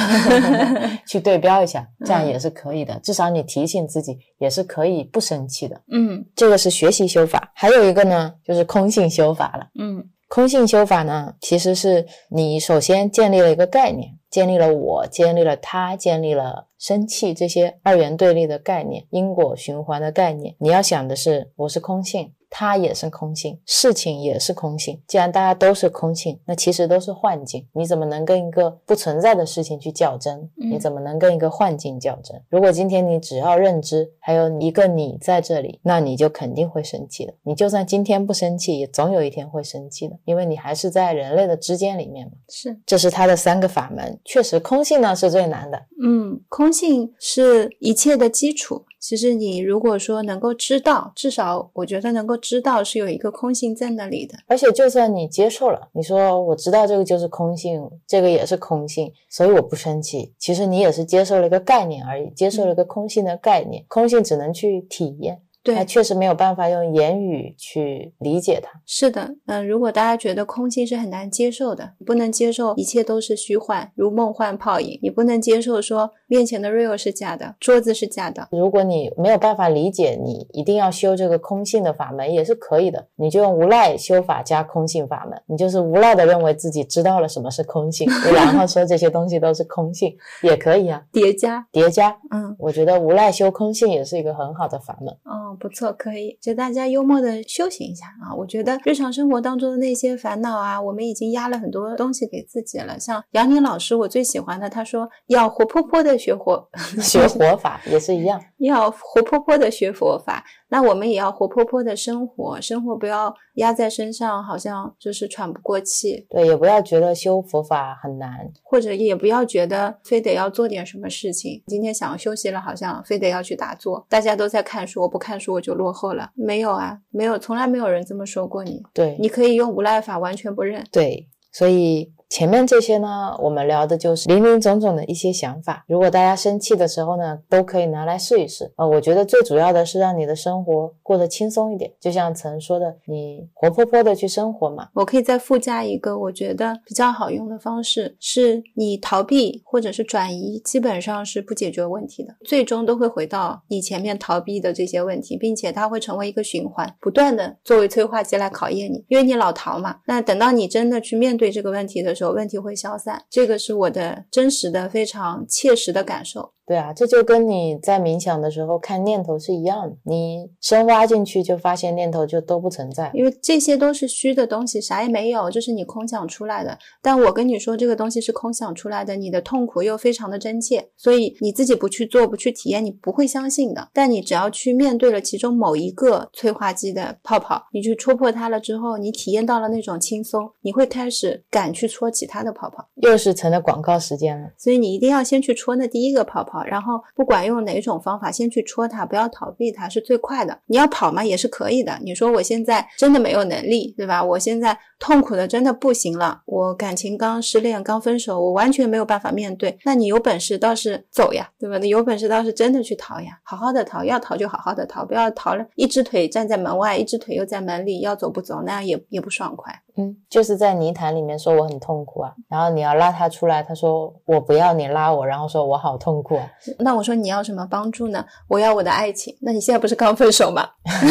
<laughs> 去对标一下，这样也是可以的。至少你提醒自己，也是可以不生气的。嗯这个是学习修法，还有一个呢，就是空性修法了。嗯空性修法呢，其实是你首先建立了一个概念，建立了我，建立了他，建立了生气这些二元对立的概念，因果循环的概念。你要想的是，我是空性，它也是空性，事情也是空性。既然大家都是空性，那其实都是幻境。你怎么能跟一个不存在的事情去较真？嗯你怎么能跟一个幻境较真？如果今天你只要认知还有一个你在这里，那你就肯定会生气的。你就算今天不生气，也总有一天会生气的，因为你还是在人类的之间里面嘛。是这是它的三个法门，确实空性呢是最难的。嗯，空性是一切的基础。其实你如果说能够知道，至少我觉得能够知道是有一个空性在那里的。而且，就算你接受了，你说我知道这个就是空性，这个也是空性，所以我不生气。其实你也是接受了一个概念而已，接受了一个空性的概念。空性只能去体验，对，确实没有办法用言语去理解它。是的，嗯、如果大家觉得空性是很难接受的，你不能接受一切都是虚幻，如梦幻泡影，你不能接受说面前的 real 是假的，桌子是假的，如果你没有办法理解，你一定要修这个空性的法门也是可以的。你就用无赖修法加空性法门，你就是无赖的认为自己知道了什么是空性，<laughs> 然后说这些东西都是空性，也可以啊。叠加，叠加，嗯。我觉得无赖修空性也是一个很好的法门。哦，不错，可以，就大家幽默的修行一下啊。我觉得日常生活当中的那些烦恼啊，我们已经压了很多东西给自己了。像杨宁老师，我最喜欢的，他说要活泼泼的学活，<laughs> 学活法也是一样，<laughs> 要活泼泼的学佛法。那我们也要活泼泼的生活，生活不要压在身上，好像就是喘不过气，对，也不要觉得修佛法很难。或者也不要觉得非得要做点什么事情。今天想要休息了，好像非得要去打坐。大家都在看书，我不看书我就落后了。没有啊，没有，从来没有人这么说过你。对，你可以用无赖法完全不认。对，所以前面这些呢，我们聊的就是林林总总的一些想法。如果大家生气的时候呢，都可以拿来试一试。呃，我觉得最主要的是让你的生活过得轻松一点，就像曾说的，你活泼泼的去生活嘛。我可以再附加一个我觉得比较好用的方式，是你逃避或者是转移，基本上是不解决问题的，最终都会回到你前面逃避的这些问题，并且它会成为一个循环，不断的作为催化剂来考验你，因为你老逃嘛。那等到你真的去面对这个问题的，问题会消散。这个是我的真实的、非常切实的感受。对啊，这就跟你在冥想的时候看念头是一样的，你深挖进去就发现念头就都不存在。因为这些都是虚的东西，啥也没有，这是你空想出来的。但我跟你说，这个东西是空想出来的，你的痛苦又非常的真切，所以你自己不去做、不去体验，你不会相信的。但你只要去面对了其中某一个催化剂的泡泡，你去戳破它了之后，你体验到了那种轻松，你会开始敢去戳其他的泡泡。又是成了广告时间了。所以你一定要先去戳那第一个泡泡，然后不管用哪种方法，先去戳它，不要逃避它，是最快的。你要跑嘛，也是可以的。你说我现在真的没有能力，对吧？我现在痛苦的真的不行了，我感情刚失恋，刚分手，我完全没有办法面对。那你有本事倒是走呀，对吧？你有本事倒是真的去逃呀，好好的逃，要逃就好好的逃，不要逃了，一只腿站在门外，一只腿又在门里，要走不走，那样也也不爽快。嗯，就是在泥潭里面说我很痛苦啊，然后你要拉他出来，他说我不要你拉我，然后说我好痛苦啊。那我说你要什么帮助呢？我要我的爱情。那你现在不是刚分手吗？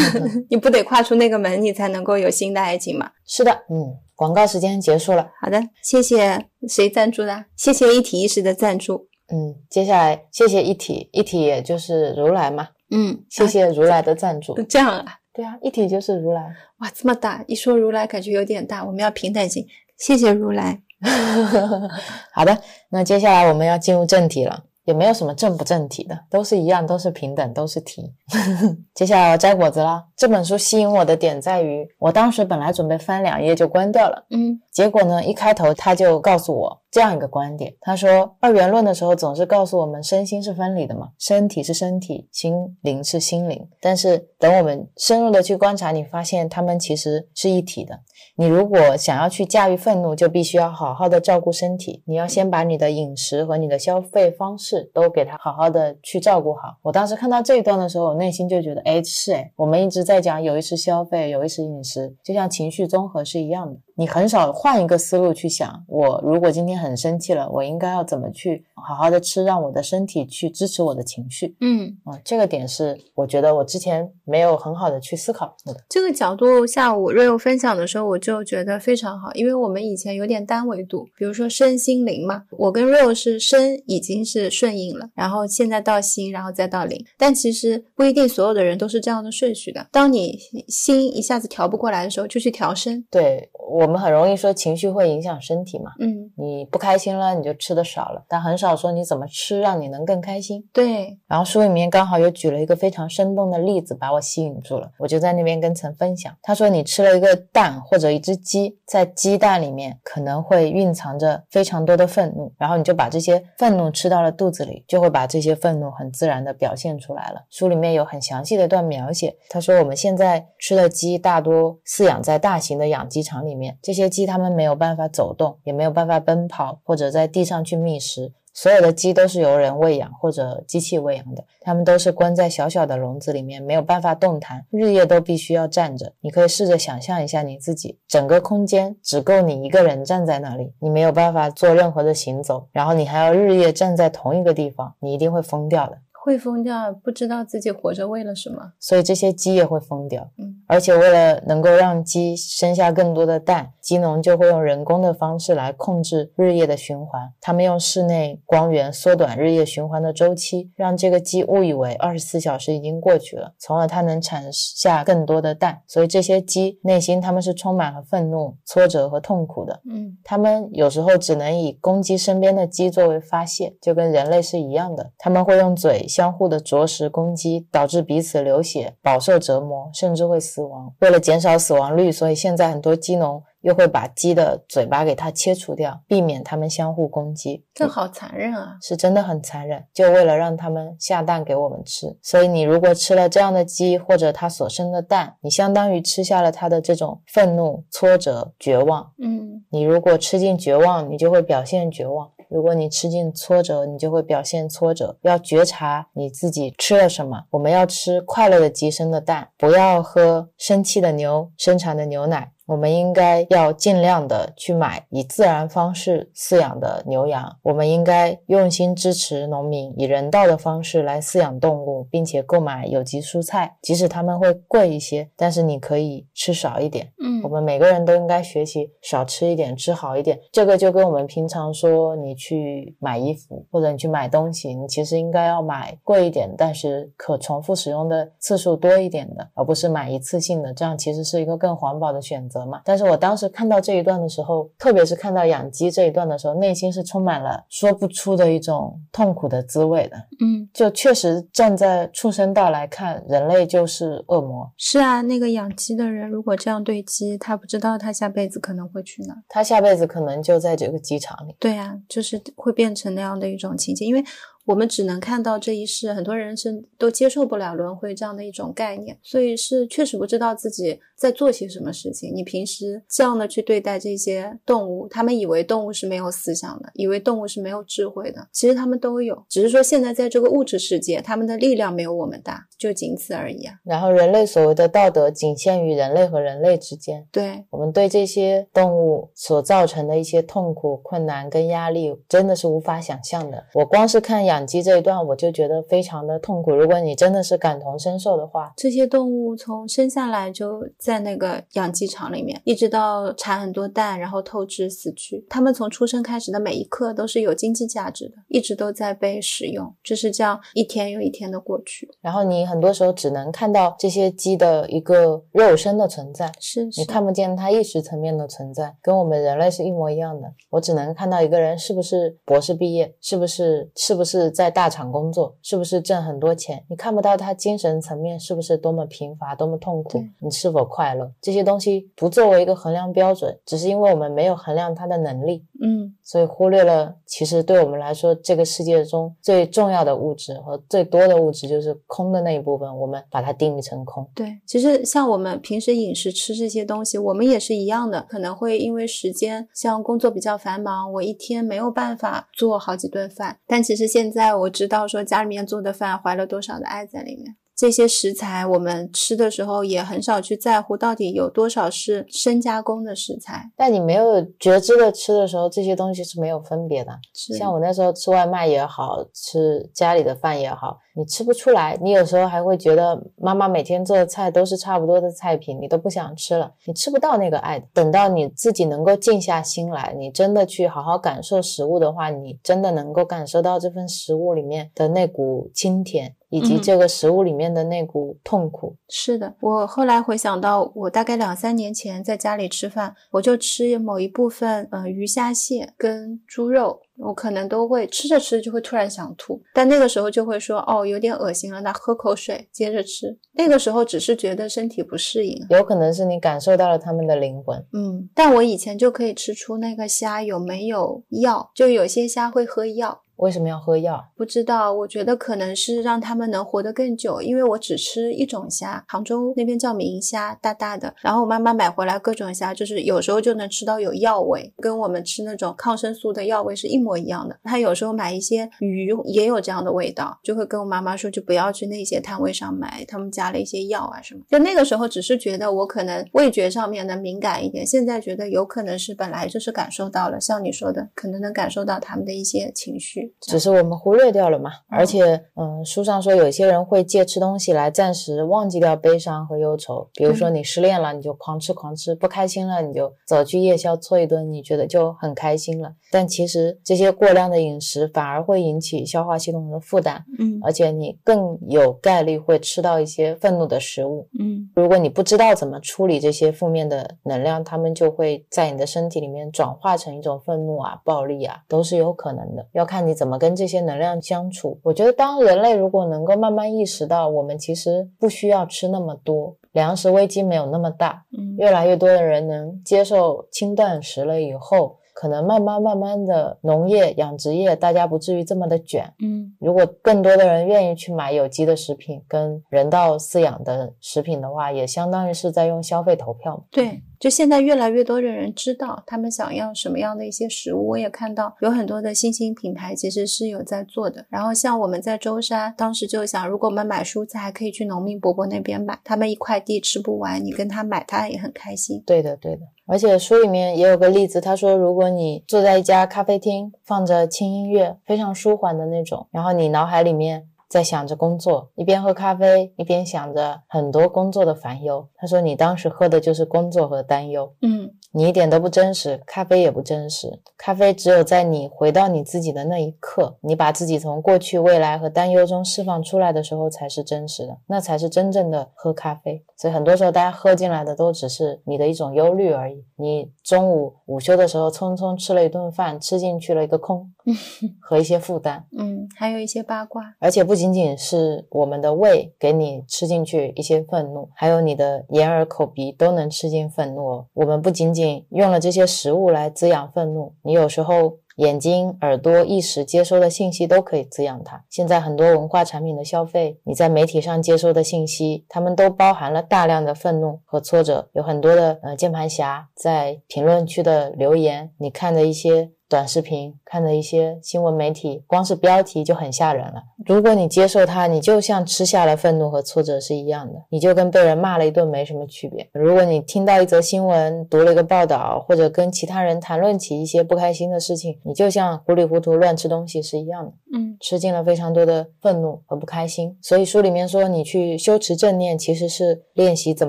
<laughs> 你不得跨出那个门，你才能够有新的爱情吗？是的，嗯，广告时间结束了。好的，谢谢谁赞助的？谢谢一体意识的赞助。嗯，接下来谢谢一体，一体也就是如来嘛。嗯，谢谢如来的赞助。这样啊？对啊，一体就是如来。哇，这么大！一说如来，感觉有点大。我们要平等性。谢谢如来。<laughs> 好的，那接下来我们要进入正题了。也没有什么正不正题的，都是一样，都是平等，都是题。<laughs> 接下来要摘果子了。这本书吸引我的点在于，我当时本来准备翻两页就关掉了，嗯，结果呢，一开头他就告诉我这样一个观点，他说二元论的时候总是告诉我们身心是分离的嘛，身体是身体，心灵是心灵。但是等我们深入的去观察，你发现他们其实是一体的。你如果想要去驾驭愤怒，就必须要好好的照顾身体。你要先把你的饮食和你的消费方式都给他好好的去照顾好。我当时看到这一段的时候，我内心就觉得，哎，是哎，我们一直在讲有意识消费，有意识饮食，就像情绪综合是一样的。你很少换一个思路去想，我如果今天很生气了，我应该要怎么去好好的吃，让我的身体去支持我的情绪。嗯啊，这个点是我觉得我之前没有很好的去思考过的。这个角度，下午瑞欧分享的时候，我就觉得非常好，因为我们以前有点单维度，比如说身心灵嘛，我跟瑞欧是身已经是顺应了，然后现在到心，然后再到灵，但其实不一定所有的人都是这样的顺序的。当你心一下子调不过来的时候，就去调身。对我们很容易说情绪会影响身体嘛，嗯，你不开心了，你就吃的少了，但很少说你怎么吃让你能更开心。对，然后书里面刚好又举了一个非常生动的例子，把我吸引住了，我就在那边跟陈分享。他说你吃了一个蛋或者一只鸡，在鸡蛋里面可能会蕴藏着非常多的愤怒，然后你就把这些愤怒吃到了肚子里，就会把这些愤怒很自然的表现出来了。书里面有很详细的一段描写，他说我们现在吃的鸡大多饲养在大型的养鸡场里面，这些鸡它们没有办法走动，也没有办法奔跑或者在地上去觅食。所有的鸡都是由人喂养或者机器喂养的，它们都是关在小小的笼子里面，没有办法动弹，日夜都必须要站着。你可以试着想象一下你自己，整个空间只够你一个人站在那里，你没有办法做任何的行走，然后你还要日夜站在同一个地方，你一定会疯掉的。会疯掉，不知道自己活着为了什么。所以这些鸡也会疯掉。嗯，而且为了能够让鸡生下更多的蛋，鸡农就会用人工的方式来控制日夜的循环。他们用室内光源缩短日夜循环的周期，让这个鸡误以为二十四小时已经过去了，从而它能产下更多的蛋。所以这些鸡内心他们是充满了愤怒、挫折和痛苦的。嗯，他们有时候只能以攻击身边的鸡作为发泄，就跟人类是一样的。他们会用嘴相互的啄食攻击，导致彼此流血、饱受折磨，甚至会死亡。为了减少死亡率，所以现在很多鸡农又会把鸡的嘴巴给它切除掉，避免它们相互攻击。这好残忍啊！是真的很残忍，就为了让它们下蛋给我们吃。所以你如果吃了这样的鸡或者它所生的蛋，你相当于吃下了它的这种愤怒、挫折、绝望。嗯，你如果吃进绝望，你就会表现绝望；如果你吃进挫折，你就会表现挫折。要觉察你自己吃了什么。我们要吃快乐的鸡生的蛋，不要喝生气的牛生产的牛奶。我们应该要尽量的去买以自然方式饲养的牛羊。我们应该用心支持农民以人道的方式来饲养动物，并且购买有机蔬菜，即使它们会贵一些，但是你可以吃少一点。嗯我们每个人都应该学习少吃一点，吃好一点。这个就跟我们平常说，你去买衣服或者你去买东西，你其实应该要买贵一点，但是可重复使用的次数多一点的，而不是买一次性的。这样其实是一个更环保的选择嘛。但是我当时看到这一段的时候，特别是看到养鸡这一段的时候，内心是充满了说不出的一种痛苦的滋味的。嗯，就确实站在畜生道来看，人类就是恶魔。是啊，那个养鸡的人如果这样对鸡，他不知道他下辈子可能会去哪。他下辈子可能就在这个鸡场里。对啊，就是会变成那样的一种情景，因为我们只能看到这一世，很多人是都接受不了轮回这样的一种概念，所以是确实不知道自己在做些什么事情。你平时这样的去对待这些动物，他们以为动物是没有思想的，以为动物是没有智慧的，其实他们都有，只是说现在在这个物质世界，他们的力量没有我们大，就仅此而已啊。然后人类所谓的道德仅限于人类和人类之间，对我们对这些动物所造成的一些痛苦、困难跟压力，真的是无法想象的。我光是看养鸡这一段，我就觉得非常的痛苦。如果你真的是感同身受的话，这些动物从生下来就在那个养鸡场里面，一直到产很多蛋，然后透支死去，它们从出生开始的每一刻都是有经济价值的，一直都在被使用，就是这样一天又一天的过去。然后你很多时候只能看到这些鸡的一个肉身的存在，是是你看不见它意识层面的存在，跟我们人类是一模一样的。我只能看到一个人是不是博士毕业，是不是是不是在大厂工作，是不是挣很多钱。你看不到他精神层面是不是多么贫乏、多么痛苦，你是否快乐，这些东西不作为一个衡量标准，只是因为我们没有衡量他的能力。嗯，所以忽略了，其实对我们来说，这个世界中最重要的物质和最多的物质就是空的那一部分，我们把它定义成空。对。其实像我们平时饮食吃这些东西，我们也是一样的，可能会因为时间，像工作比较繁忙，我一天没有办法做好几顿饭。但其实现在我知道，说家里面做的饭怀了多少的爱在里面。这些食材我们吃的时候也很少去在乎到底有多少是深加工的食材。但你没有觉知的吃的时候，这些东西是没有分别的。像我那时候吃外卖也好吃家里的饭也好，你吃不出来，你有时候还会觉得妈妈每天做的菜都是差不多的菜品，你都不想吃了，你吃不到那个爱的。等到你自己能够静下心来，你真的去好好感受食物的话，你真的能够感受到这份食物里面的那股清甜。以及嗯这个食物里面的那股痛苦，是的，我后来回想到，我大概两三年前在家里吃饭，我就吃某一部分，呃，鱼虾蟹跟猪肉，我可能都会吃着吃着就会突然想吐，但那个时候就会说，哦，有点恶心了，那喝口水接着吃。那个时候只是觉得身体不适应，有可能是你感受到了他们的灵魂。嗯，但我以前就可以吃出那个虾有没有药，就有些虾会喝药。为什么要喝药？不知道，我觉得可能是让他们能活得更久，因为我只吃一种虾，杭州那边叫明虾，大大的。然后我妈妈买回来各种虾，就是有时候就能吃到有药味，跟我们吃那种抗生素的药味是一模一样的。她有时候买一些鱼也有这样的味道，就会跟我妈妈说，就不要去那些摊位上买，他们加了一些药啊什么。就那个时候只是觉得我可能味觉上面能敏感一点，现在觉得有可能是本来就是感受到了，像你说的，可能能感受到他们的一些情绪。只是我们忽略掉了嘛。而且，嗯，书上说有些人会借吃东西来暂时忘记掉悲伤和忧愁。比如说你失恋了，你就狂吃狂吃；不开心了，你就走去夜宵搓一顿，你觉得就很开心了。但其实这些过量的饮食反而会引起消化系统的负担，嗯而且你更有概率会吃到一些愤怒的食物。嗯如果你不知道怎么处理这些负面的能量，它们就会在你的身体里面转化成一种愤怒啊、暴力啊，都是有可能的。要看你怎么跟这些能量相处。我觉得，当人类如果能够慢慢意识到，我们其实不需要吃那么多，粮食危机没有那么大，嗯越来越多的人能接受轻断食了以后，可能慢慢慢慢的农业、养殖业，大家不至于这么的卷。嗯如果更多的人愿意去买有机的食品跟人道饲养的食品的话，也相当于是在用消费投票。对，就现在越来越多的人知道他们想要什么样的一些食物，我也看到有很多的新兴品牌其实是有在做的。然后像我们在舟山，当时就想，如果我们买蔬菜，还可以去农民伯伯那边买，他们一块地吃不完，你跟他买，他也很开心。对的，对的。而且书里面也有个例子，他说，如果你坐在一家咖啡厅，放着轻音乐，非常舒缓的那种，然后你脑海里面在想着工作，一边喝咖啡，一边想着很多工作的烦忧。他说，你当时喝的就是工作和担忧。嗯你一点都不真实，咖啡也不真实。咖啡只有在你回到你自己的那一刻，你把自己从过去、未来和担忧中释放出来的时候，才是真实的，那才是真正的喝咖啡。所以很多时候，大家喝进来的都只是你的一种忧虑而已。你中午午休的时候匆匆吃了一顿饭，吃进去了一个空 <laughs> 和一些负担。嗯，还有一些八卦。而且不仅仅是我们的胃给你吃进去一些愤怒，还有你的眼耳口鼻都能吃进愤怒哦。我们不仅仅仅用了这些食物来滋养愤怒，你有时候。眼睛、耳朵、意识接收的信息都可以滋养它。现在很多文化产品的消费，你在媒体上接收的信息，他们都包含了大量的愤怒和挫折。有很多的呃键盘侠在评论区的留言，你看的一些。短视频看的一些新闻媒体，光是标题就很吓人了。如果你接受它，你就像吃下了愤怒和挫折是一样的，你就跟被人骂了一顿没什么区别。如果你听到一则新闻，读了一个报道，或者跟其他人谈论起一些不开心的事情，你就像糊里糊涂乱吃东西是一样的。嗯，吃进了非常多的愤怒和不开心。所以书里面说，你去修持正念，其实是练习怎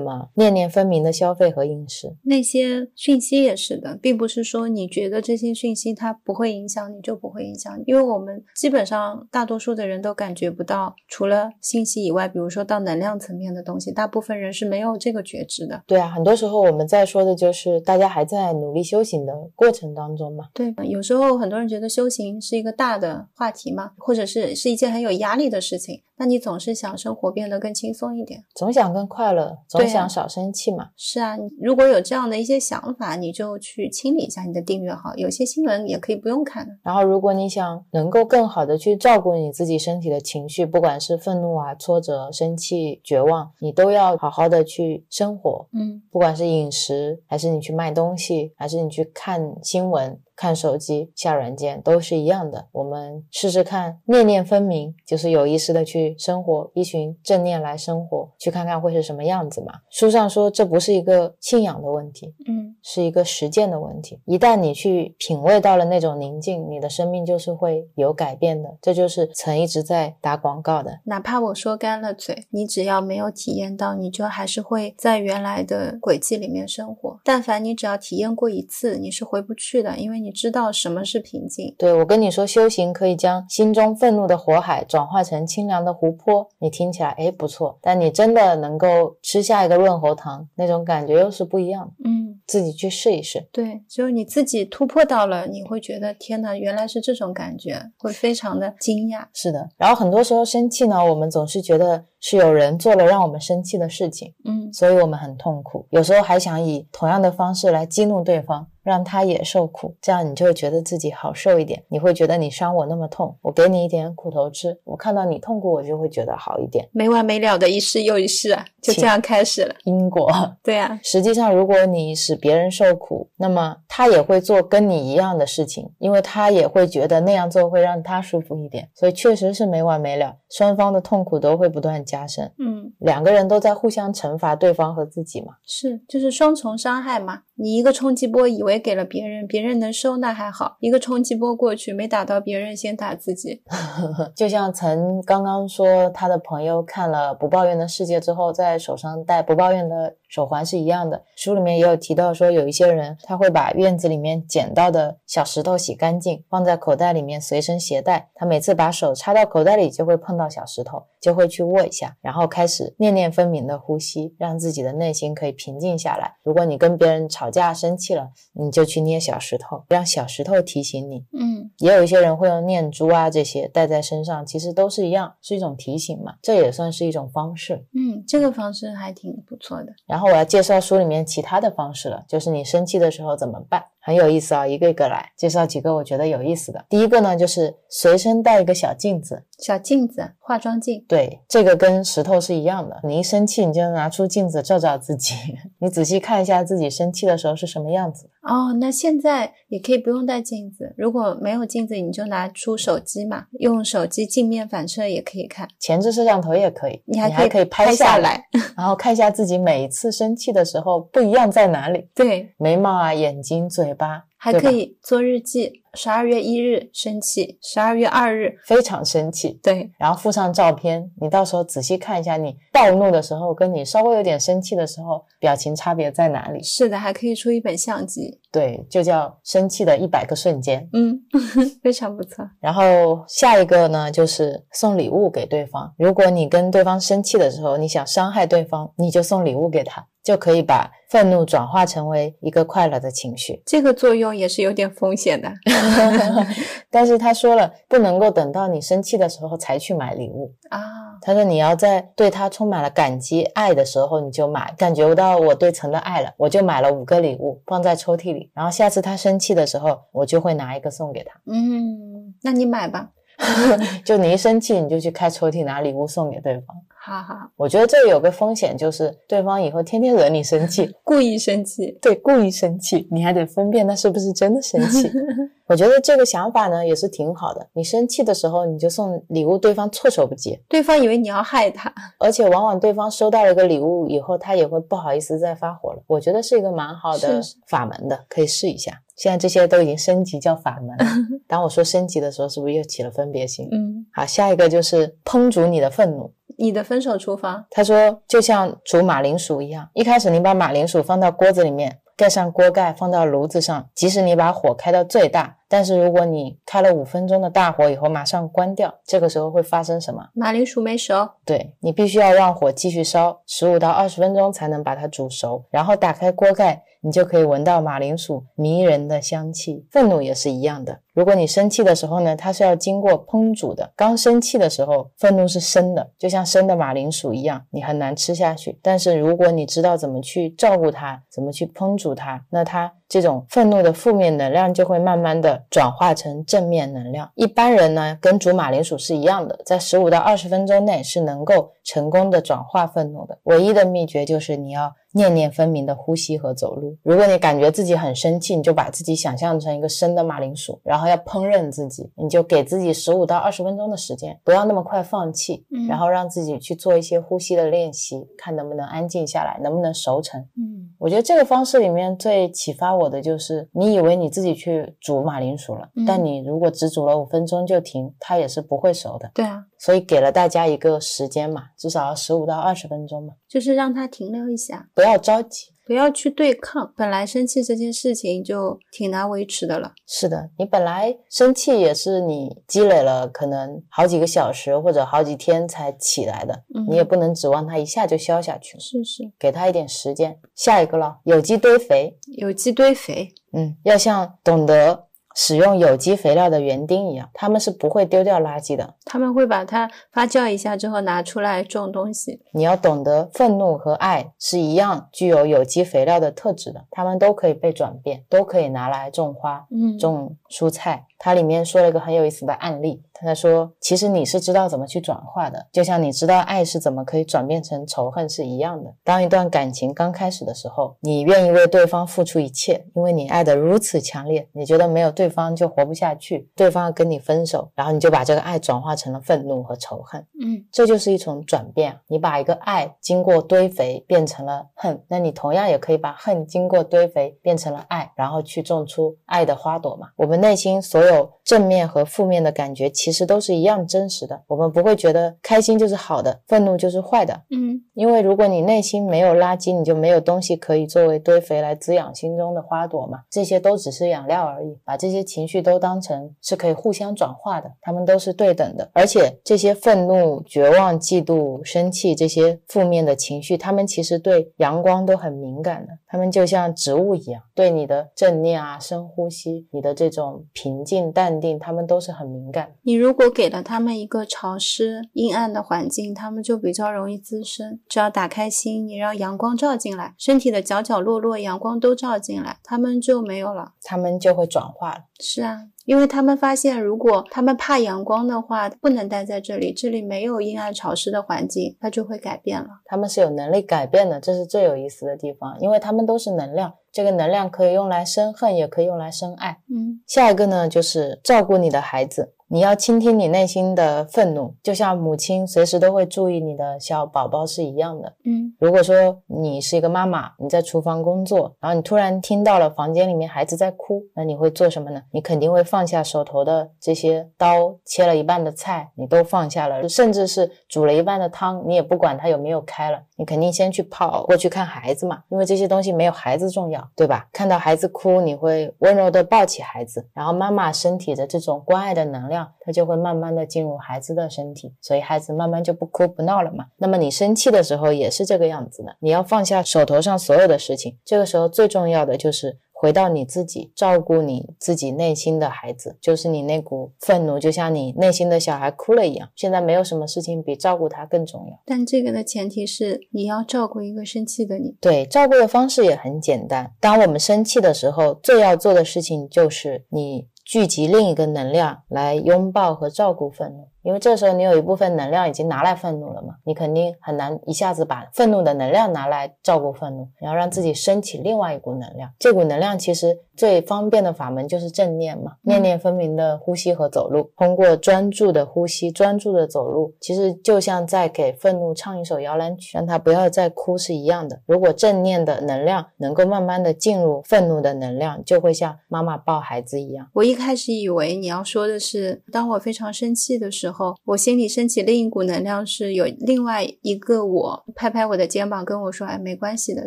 么念念分明的消费和饮食。那些讯息也是的，并不是说你觉得这些讯息。它不会影响你，就不会影响你，因为我们基本上大多数的人都感觉不到，除了信息以外，比如说到能量层面的东西，大部分人是没有这个觉知的。对啊，很多时候我们在说的就是大家还在努力修行的过程当中嘛。对，有时候很多人觉得修行是一个大的话题嘛，或者是是一件很有压力的事情。那你总是想生活变得更轻松一点，总想更快乐，总想少生气嘛。是啊，如果有这样的一些想法，你就去清理一下你的订阅号，有些新闻也可以不用看。然后，如果你想能够更好的去照顾你自己身体的情绪，不管是愤怒啊、挫折、生气、绝望，你都要好好的去生活。嗯，不管是饮食，还是你去卖东西，还是你去看新闻。看手机、下软件都是一样的。我们试试看，念念分明，就是有意识的去生活，依循正念来生活，去看看会是什么样子嘛。书上说这不是一个信仰的问题，嗯，是一个实践的问题。一旦你去品味到了那种宁静，你的生命就是会有改变的。这就是曾一直在打广告的。哪怕我说干了嘴，你只要没有体验到，你就还是会在原来的轨迹里面生活。但凡你只要体验过一次，你是回不去的，因为你。知道什么是平静？对我跟你说，修行可以将心中愤怒的火海转化成清凉的湖泊。你听起来哎不错，但你真的能够吃下一个润喉糖，那种感觉又是不一样的。嗯，自己去试一试。对，只有你自己突破到了，你会觉得天哪，原来是这种感觉，会非常的惊讶。是的，然后很多时候生气呢，我们总是觉得。是有人做了让我们生气的事情，嗯，所以我们很痛苦。有时候还想以同样的方式来激怒对方，让他也受苦，这样你就会觉得自己好受一点。你会觉得你伤我那么痛，我给你一点苦头吃，我看到你痛苦，我就会觉得好一点。没完没了的一世又一世啊，就这样开始了因果。<laughs> 对啊，实际上如果你使别人受苦，那么他也会做跟你一样的事情，因为他也会觉得那样做会让他舒服一点。所以确实是没完没了，双方的痛苦都会不断。加深，嗯，两个人都在互相惩罚对方和自己嘛，是，就是双重伤害嘛。你一个冲击波以为给了别人，别人能收那还好，一个冲击波过去没打到别人，先打自己。<laughs> 就像曾刚刚说他的朋友看了《不抱怨的世界》之后，在手上戴不抱怨的手环是一样的。书里面也有提到说，有一些人他会把院子里面捡到的小石头洗干净，放在口袋里面随身携带。他每次把手插到口袋里，就会碰到小石头，就会去握一下，然后开始念念分明的呼吸，让自己的内心可以平静下来。如果你跟别人吵，架生气了，你就去捏小石头，让小石头提醒你。嗯，也有一些人会用念珠啊这些戴在身上，其实都是一样，是一种提醒嘛。这也算是一种方式。嗯，这个方式还挺不错的。然后然后我要介绍书里面其他的方式了，就是你生气的时候怎么办。很有意思啊，一个一个来介绍几个我觉得有意思的。第一个呢，就是随身带一个小镜子，小镜子，化妆镜。对，这个跟石头是一样的。你一生气，你就拿出镜子照照自己，<laughs> 你仔细看一下自己生气的时候是什么样子。哦，那现在也可以不用带镜子，如果没有镜子，你就拿出手机嘛，用手机镜面反射也可以看，前置摄像头也可以，你还还可以拍下来，<laughs> 然后看一下自己每一次生气的时候不一样在哪里。对，眉毛啊，眼睛，嘴巴。还可以做日记，十二月一日生气，十二月二日非常生气，对，然后附上照片，你到时候仔细看一下，你暴怒的时候跟你稍微有点生气的时候，表情差别在哪里？是的，还可以出一本相机，对，就叫生气的一百个瞬间，嗯，<laughs> 非常不错。然后下一个呢，就是送礼物给对方。如果你跟对方生气的时候，你想伤害对方，你就送礼物给他。就可以把愤怒转化成为一个快乐的情绪。这个作用也是有点风险的。<laughs> <laughs> 但是他说了，不能够等到你生气的时候才去买礼物啊。他说你要在对他充满了感激爱的时候你就买，感觉不到我对陈的爱了，我就买了五个礼物放在抽屉里，然后下次他生气的时候，我就会拿一个送给他。嗯，那你买吧。<laughs> 就你一生气，你就去开抽屉拿礼物送给对方。好好，我觉得这有个风险，就是对方以后天天惹你生气，<laughs> 故意生气，对，故意生气，你还得分辨他是不是真的生气。<laughs> 我觉得这个想法呢也是挺好的。你生气的时候，你就送礼物，对方措手不及，对方以为你要害他，而且往往对方收到了一个礼物以后，他也会不好意思再发火了。我觉得是一个蛮好的法门的，可以试一下。现在这些都已经升级叫法门。<laughs> 当我说升级的时候，是不是又起了分别心？嗯，好，下一个就是烹煮你的愤怒。你的分手厨房，他说就像煮马铃薯一样，一开始你把马铃薯放到锅子里面，盖上锅盖，放到炉子上，即使你把火开到最大，但是如果你开了五分钟的大火以后马上关掉，这个时候会发生什么？马铃薯没熟。对你必须要让火继续烧十五到二十分钟才能把它煮熟，然后打开锅盖。你就可以闻到马铃薯迷人的香气。愤怒也是一样的。如果你生气的时候呢，它是要经过烹煮的。刚生气的时候，愤怒是生的，就像生的马铃薯一样，你很难吃下去。但是如果你知道怎么去照顾它，怎么去烹煮它，那它这种愤怒的负面能量就会慢慢的转化成正面能量。一般人呢，跟煮马铃薯是一样的，在十五到二十分钟内是能够成功的转化愤怒的。唯一的秘诀就是你要。念念分明的呼吸和走路。如果你感觉自己很生气，你就把自己想象成一个生的马铃薯，然后要烹饪自己，你就给自己十五到二十分钟的时间，不要那么快放弃，然后让自己去做一些呼吸的练习，看能不能安静下来，能不能熟成。嗯，我觉得这个方式里面最启发我的就是，你以为你自己去煮马铃薯了，但你如果只煮了五分钟就停，它也是不会熟的。对啊。所以给了大家一个时间嘛，至少要十五到二十分钟嘛，就是让它停留一下，不要着急，不要去对抗。本来生气这件事情就挺难维持的了。是的，你本来生气也是你积累了可能好几个小时或者好几天才起来的，你也不能指望它一下就消下去。是是，给它一点时间。下一个了，有机堆肥，有机堆肥，嗯，要像懂得。使用有机肥料的园丁一样，他们是不会丢掉垃圾的。他们会把它发酵一下之后拿出来种东西。你要懂得，愤怒和爱是一样具有有机肥料的特质的，它们都可以被转变，都可以拿来种花、嗯，种蔬菜。它里面说了一个很有意思的案例，他说：“其实你是知道怎么去转化的，就像你知道爱是怎么可以转变成仇恨是一样的。当一段感情刚开始的时候，你愿意为对方付出一切，因为你爱的如此强烈，你觉得没有对方就活不下去，对方要跟你分手，然后你就把这个爱转化成了愤怒和仇恨。嗯，这就是一种转变。你把一个爱经过堆肥变成了恨，那你同样也可以把恨经过堆肥变成了爱，然后去种出爱的花朵嘛。我们内心所有。有正面和负面的感觉，其实都是一样真实的。我们不会觉得开心就是好的，愤怒就是坏的。嗯，因为如果你内心没有垃圾，你就没有东西可以作为堆肥来滋养心中的花朵嘛。这些都只是养料而已。把这些情绪都当成是可以互相转化的，它们都是对等的。而且这些愤怒、绝望、嫉妒、生气这些负面的情绪，它们其实对阳光都很敏感的。它们就像植物一样，对你的正念啊、深呼吸、你的这种平静。淡定，他们都是很敏感。你如果给了他们一个潮湿、阴暗的环境，他们就比较容易滋生。只要打开心，你让阳光照进来，身体的角角落落阳光都照进来，他们就没有了，他们就会转化了。是啊。因为他们发现，如果他们怕阳光的话，不能待在这里，这里没有阴暗潮湿的环境，它就会改变了。他们是有能力改变的，这是最有意思的地方，因为他们都是能量，这个能量可以用来生恨，也可以用来生爱。嗯，下一个呢，就是照顾你的孩子。你要倾听你内心的愤怒，就像母亲随时都会注意你的小宝宝是一样的。嗯，如果说你是一个妈妈，你在厨房工作，然后你突然听到了房间里面孩子在哭，那你会做什么呢？你肯定会放下手头的这些刀，切了一半的菜，你都放下了，甚至是煮了一半的汤，你也不管它有没有开了，你肯定先去跑过去看孩子嘛，因为这些东西没有孩子重要，对吧？看到孩子哭，你会温柔的抱起孩子，然后妈妈身体的这种关爱的能量。量，它就会慢慢的进入孩子的身体，所以孩子慢慢就不哭不闹了嘛。那么你生气的时候也是这个样子的，你要放下手头上所有的事情，这个时候最重要的就是。回到你自己，照顾你自己内心的孩子，就是你那股愤怒，就像你内心的小孩哭了一样。现在没有什么事情比照顾他更重要。但这个的前提是你要照顾一个生气的你。对，照顾的方式也很简单。当我们生气的时候，最要做的事情就是你聚集另一个能量来拥抱和照顾愤怒。因为这时候你有一部分能量已经拿来愤怒了嘛，你肯定很难一下子把愤怒的能量拿来照顾愤怒，你要让自己升起另外一股能量。这股能量其实最方便的法门就是正念嘛，念念分明的呼吸和走路，通过专注的呼吸、专注的走路，其实就像在给愤怒唱一首摇篮曲，让他不要再哭是一样的。如果正念的能量能够慢慢的进入愤怒的能量，就会像妈妈抱孩子一样。我一开始以为你要说的是，当我非常生气的时候。后，我心里升起另一股能量，是有另外一个我拍拍我的肩膀，跟我说：“哎，没关系的，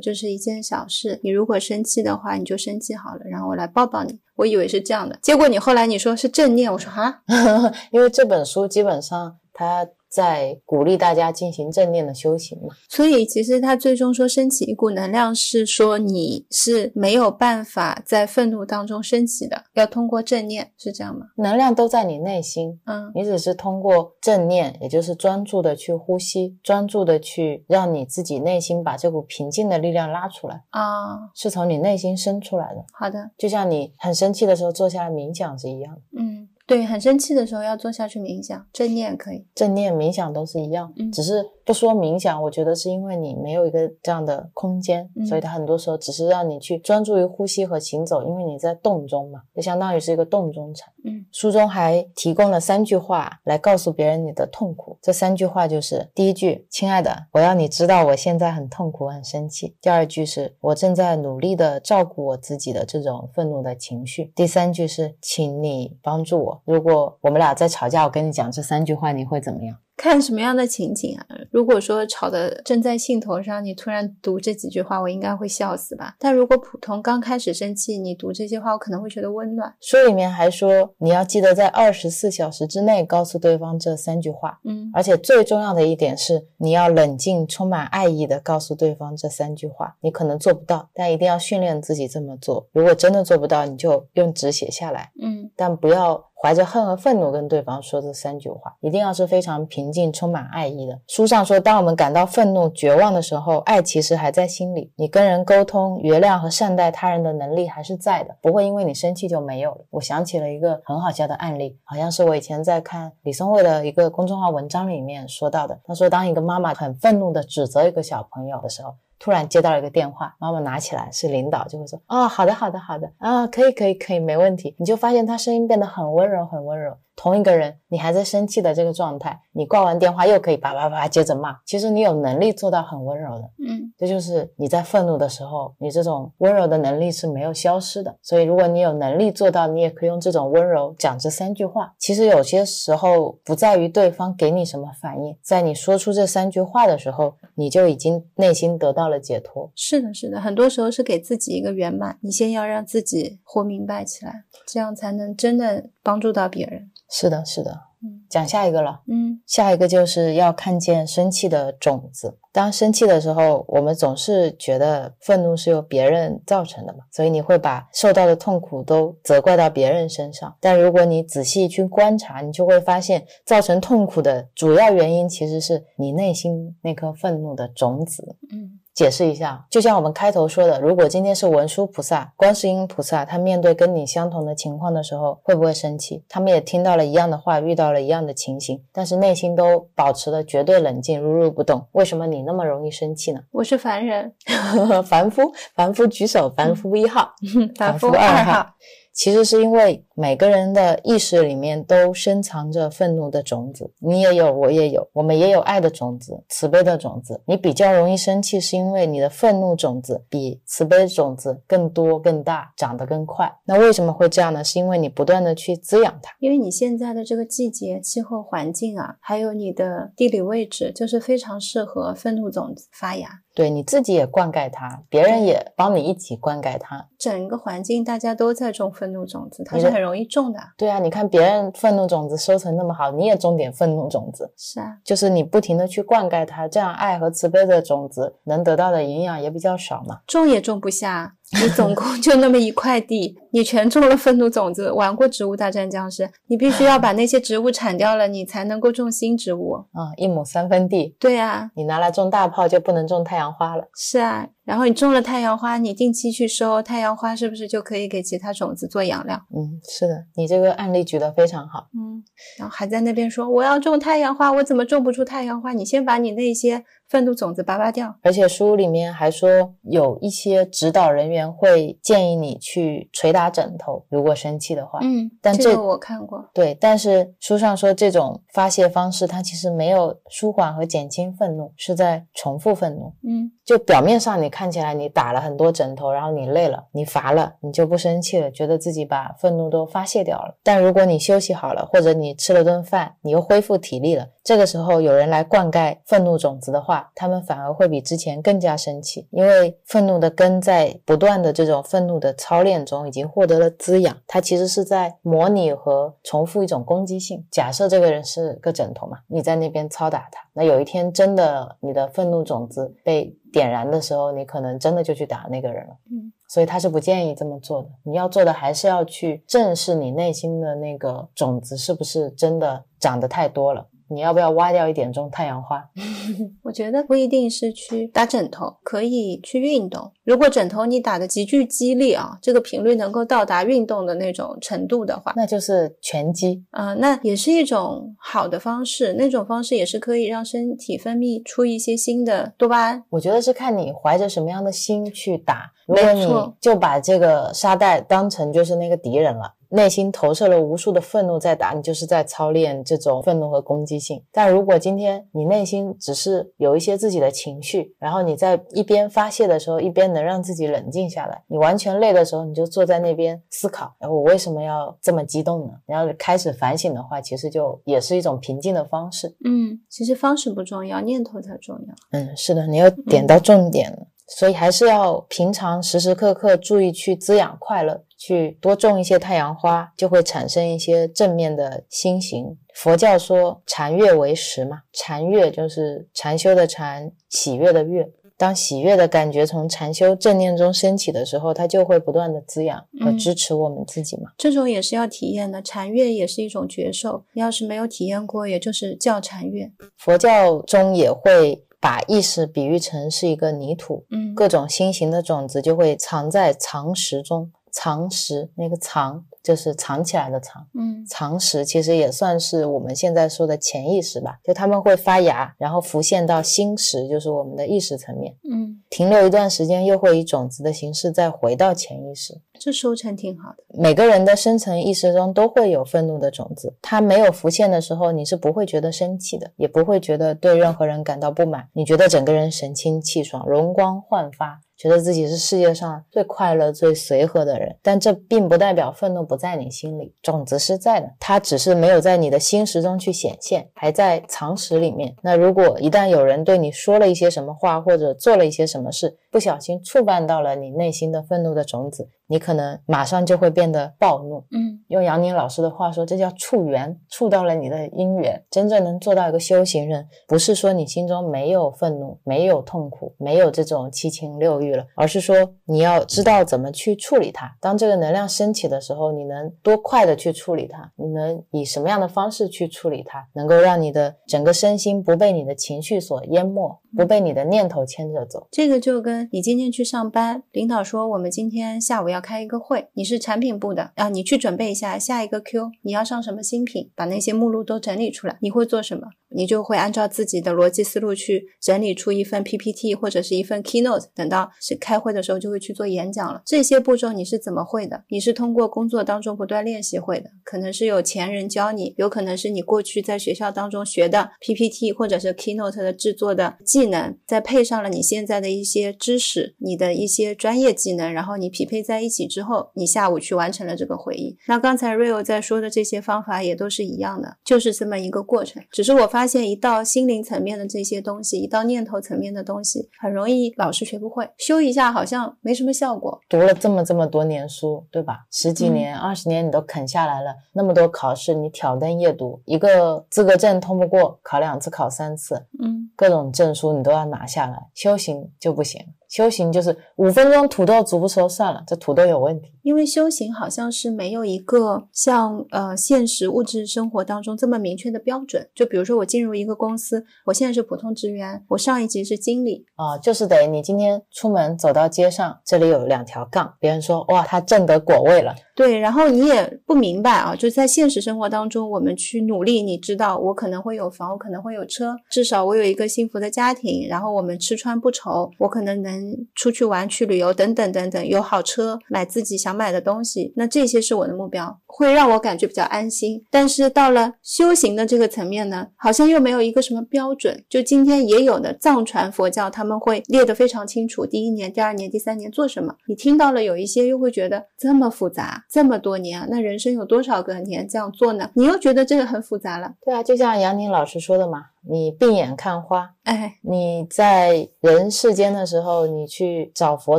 这是一件小事。你如果生气的话，你就生气好了，然后我来抱抱你。”我以为是这样的，结果你后来你说是正念，我说哈，<laughs> 因为这本书基本上它。在鼓励大家进行正念的修行嘛，所以其实他最终说升起一股能量，是说你是没有办法在愤怒当中升起的，要通过正念，是这样吗？能量都在你内心，嗯，你只是通过正念，也就是专注的去呼吸，专注的去让你自己内心把这股平静的力量拉出来啊，是从你内心生出来的。好的，就像你很生气的时候坐下来冥想是一样的，嗯。对，很生气的时候要坐下去冥想，正念可以，正念冥想都是一样，只是。不说冥想，我觉得是因为你没有一个这样的空间，所以它很多时候只是让你去专注于呼吸和行走，因为你在动中嘛，就相当于是一个动中禅。嗯，书中还提供了三句话来告诉别人你的痛苦。这三句话就是：第一句，亲爱的，我要你知道我现在很痛苦、很生气；第二句是我正在努力的照顾我自己的这种愤怒的情绪；第三句是，请你帮助我。如果我们俩在吵架，我跟你讲这三句话，你会怎么样？看什么样的情景啊？如果说吵得正在兴头上，你突然读这几句话，我应该会笑死吧。但如果普通刚开始生气，你读这些话，我可能会觉得温暖。书里面还说，你要记得在二十四小时之内告诉对方这三句话。嗯，而且最重要的一点是，你要冷静、充满爱意的告诉对方这三句话。你可能做不到，但一定要训练自己这么做。如果真的做不到，你就用纸写下来。嗯，但不要。怀着恨和愤怒跟对方说这三句话，一定要是非常平静、充满爱意的。书上说，当我们感到愤怒、绝望的时候，爱其实还在心里。你跟人沟通、原谅和善待他人的能力还是在的，不会因为你生气就没有了。我想起了一个很好笑的案例，好像是我以前在看李松蔚的一个公众号文章里面说到的。他说，当一个妈妈很愤怒地指责一个小朋友的时候。突然接到了一个电话，妈妈拿起来是领导，就会说：“哦，好的，好的，好的，啊，可以，可以，可以，没问题。”你就发现他声音变得很温柔，很温柔。同一个人，你还在生气的这个状态，你挂完电话又可以叭叭叭接着骂。其实你有能力做到很温柔的，嗯，这就是你在愤怒的时候，你这种温柔的能力是没有消失的。所以，如果你有能力做到，你也可以用这种温柔讲这三句话。其实有些时候不在于对方给你什么反应，在你说出这三句话的时候，你就已经内心得到了解脱。是的，是的，很多时候是给自己一个圆满。你先要让自己活明白起来，这样才能真的帮助到别人。是的，是的，嗯，讲下一个了，嗯，下一个就是要看见生气的种子。当生气的时候，我们总是觉得愤怒是由别人造成的嘛，所以你会把受到的痛苦都责怪到别人身上。但如果你仔细去观察，你就会发现，造成痛苦的主要原因其实是你内心那颗愤怒的种子，嗯。解释一下，就像我们开头说的，如果今天是文殊菩萨、观世音菩萨，他面对跟你相同的情况的时候，会不会生气？他们也听到了一样的话，遇到了一样的情形，但是内心都保持了绝对冷静，如如不动。为什么你那么容易生气呢？我是凡人，<laughs> 凡夫，凡夫举手，凡夫一号，<laughs> 凡夫二号。其实是因为每个人的意识里面都深藏着愤怒的种子，你也有，我也有，我们也有爱的种子、慈悲的种子。你比较容易生气，是因为你的愤怒种子比慈悲种子更多、更大，长得更快。那为什么会这样呢？是因为你不断的去滋养它。因为你现在的这个季节、气候环境啊，还有你的地理位置，就是非常适合愤怒种子发芽。对你自己也灌溉它，别人也帮你一起灌溉它。整个环境大家都在种愤怒种子，它是很容易种的。对啊，你看别人愤怒种子收成那么好，你也种点愤怒种子，是啊，就是你不停的去灌溉它，这样爱和慈悲的种子能得到的营养也比较少嘛。种也种不下，你总共就那么一块地，你全种了愤怒种子。玩过《植物大战僵尸》，你必须要把那些植物铲掉了，你才能够种新植物。啊、一亩三分地，对啊，你拿来种大炮就不能种太阳花了。是啊。然后你种了太阳花，你定期去收太阳花，是不是就可以给其他种子做养料？嗯，是的，你这个案例举得非常好。嗯，然后还在那边说我要种太阳花，我怎么种不出太阳花？你先把你那些愤怒种子拔拔掉。而且书里面还说，有一些指导人员会建议你去捶打枕头，如果生气的话。嗯，但这这个我看过。对，但是书上说这种发泄方式，它其实没有舒缓和减轻愤怒，是在重复愤怒。嗯就表面上你看起来你打了很多枕头，然后你累了，你乏了，你就不生气了，觉得自己把愤怒都发泄掉了。但如果你休息好了，或者你吃了顿饭，你又恢复体力了，这个时候有人来灌溉愤怒种子的话，他们反而会比之前更加生气，因为愤怒的根在不断的这种愤怒的操练中已经获得了滋养，它其实是在模拟和重复一种攻击性。假设这个人是个枕头嘛，你在那边操打他，那有一天真的你的愤怒种子被点燃的时候，你可能真的就去打那个人了。嗯，所以他是不建议这么做的。你要做的还是要去正视你内心的那个种子是不是真的长得太多了。你要不要挖掉一点种太阳花？<laughs> 我觉得不一定是去打枕头，可以去运动。如果枕头你打的极具激励啊，这个频率能够到达运动的那种程度的话，那就是拳击。啊、那也是一种好的方式。那种方式也是可以让身体分泌出一些新的多巴胺。我觉得是看你怀着什么样的心去打。如果你没错就把这个沙袋当成就是那个敌人了，内心投射了无数的愤怒在打，你就是在操练这种愤怒和攻击性。但如果今天你内心只是有一些自己的情绪，然后你在一边发泄的时候，一边能让自己冷静下来，你完全累的时候，你就坐在那边思考，哎，我为什么要这么激动呢？然后开始反省的话，其实就也是一种平静的方式。嗯，其实方式不重要，念头才重要。嗯，是的，你又点到重点了。所以还是要平常时时刻刻注意去滋养快乐，去多种一些太阳花，就会产生一些正面的心形。佛教说禅悦为食嘛，禅悦就是禅修的禅，喜悦的悦。当喜悦的感觉从禅修正念中升起的时候，它就会不断的滋养和嗯支持我们自己嘛。这种也是要体验的，禅悦也是一种觉受。你要是没有体验过，也就是叫禅悦。佛教中也会把意识比喻成是一个泥土，嗯，各种新型的种子就会藏在藏石中。藏石那个藏就是藏起来的藏，嗯藏识其实也算是我们现在说的潜意识吧，就他们会发芽，然后浮现到心识，就是我们的意识层面，嗯，停留一段时间，又会以种子的形式再回到潜意识。这收成挺好的。每个人的深层意识中都会有愤怒的种子，它没有浮现的时候，你是不会觉得生气的，也不会觉得对任何人感到不满，你觉得整个人神清气爽、容光焕发，觉得自己是世界上最快乐、最随和的人。但这并不代表愤怒不在你心里，种子是在的，它只是没有在你的心识中去显现，还在藏识里面。那如果一旦有人对你说了一些什么话，或者做了一些什么事，不小心触犯到了你内心的愤怒的种子，你可能马上就会变得暴怒。嗯用杨宁老师的话说，这叫触缘，触到了你的因缘。真正能做到一个修行人，不是说你心中没有愤怒、没有痛苦、没有这种七情六欲了，而是说你要知道怎么去处理它。当这个能量升起的时候，你能多快的去处理它？你能以什么样的方式去处理它，能够让你的整个身心不被你的情绪所淹没，不被你的念头牵着走？这个就跟你今天去上班，领导说我们今天下午要开一个会，你是产品部的啊，你去准备一下下一个 Q，你要上什么新品，把那些目录都整理出来。你会做什么？你就会按照自己的逻辑思路去整理出一份 PPT 或者是一份 Keynote，等到是开会的时候就会去做演讲了。这些步骤你是怎么会的？你是通过工作当中不断练习会的，可能是有前人教你，有可能是你过去在学校当中学的 PPT 或者是 Keynote 的制作的技能，再配上了你现在的一些知识，你的一些专业技能，然后你匹配在一起之后，你下午去完成了这个会议。那刚才 Rio 在说的这些方法也都是一样的，就是这么一个过程。只是我发现，一到心灵层面的这些东西，一到念头层面的东西，很容易老是学不会，修一下好像没什么效果。读了这么这么多年书，对吧？十几年、二十年你都啃下来了，那么多考试你挑灯夜读，一个资格证通不过，考两次、考三次，嗯，各种证书你都要拿下来，修行就不行。修行就是五分钟土豆煮不熟算了，这土豆有问题。因为修行好像是没有一个像呃现实物质生活当中这么明确的标准。就比如说我进入一个公司，我现在是普通职员，我上一级是经理啊，就是得你今天出门走到街上，这里有两条杠，别人说哇他挣得果位了。对，然后你也不明白啊，就在现实生活当中，我们去努力，你知道我可能会有房，我可能会有车，至少我有一个幸福的家庭，然后我们吃穿不愁，我可能能。出去玩、去旅游等等等等，有好车，买自己想买的东西，那这些是我的目标，会让我感觉比较安心。但是到了修行的这个层面呢，好像又没有一个什么标准。就今天也有的藏传佛教，他们会列得非常清楚，第一年、第二年、第三年做什么。你听到了有一些又会觉得这么复杂，这么多年，那人生有多少个年这样做呢？你又觉得这个很复杂了。对啊，就像杨宁老师说的嘛。你闭眼看花，哎，你在人世间的时候，你去找佛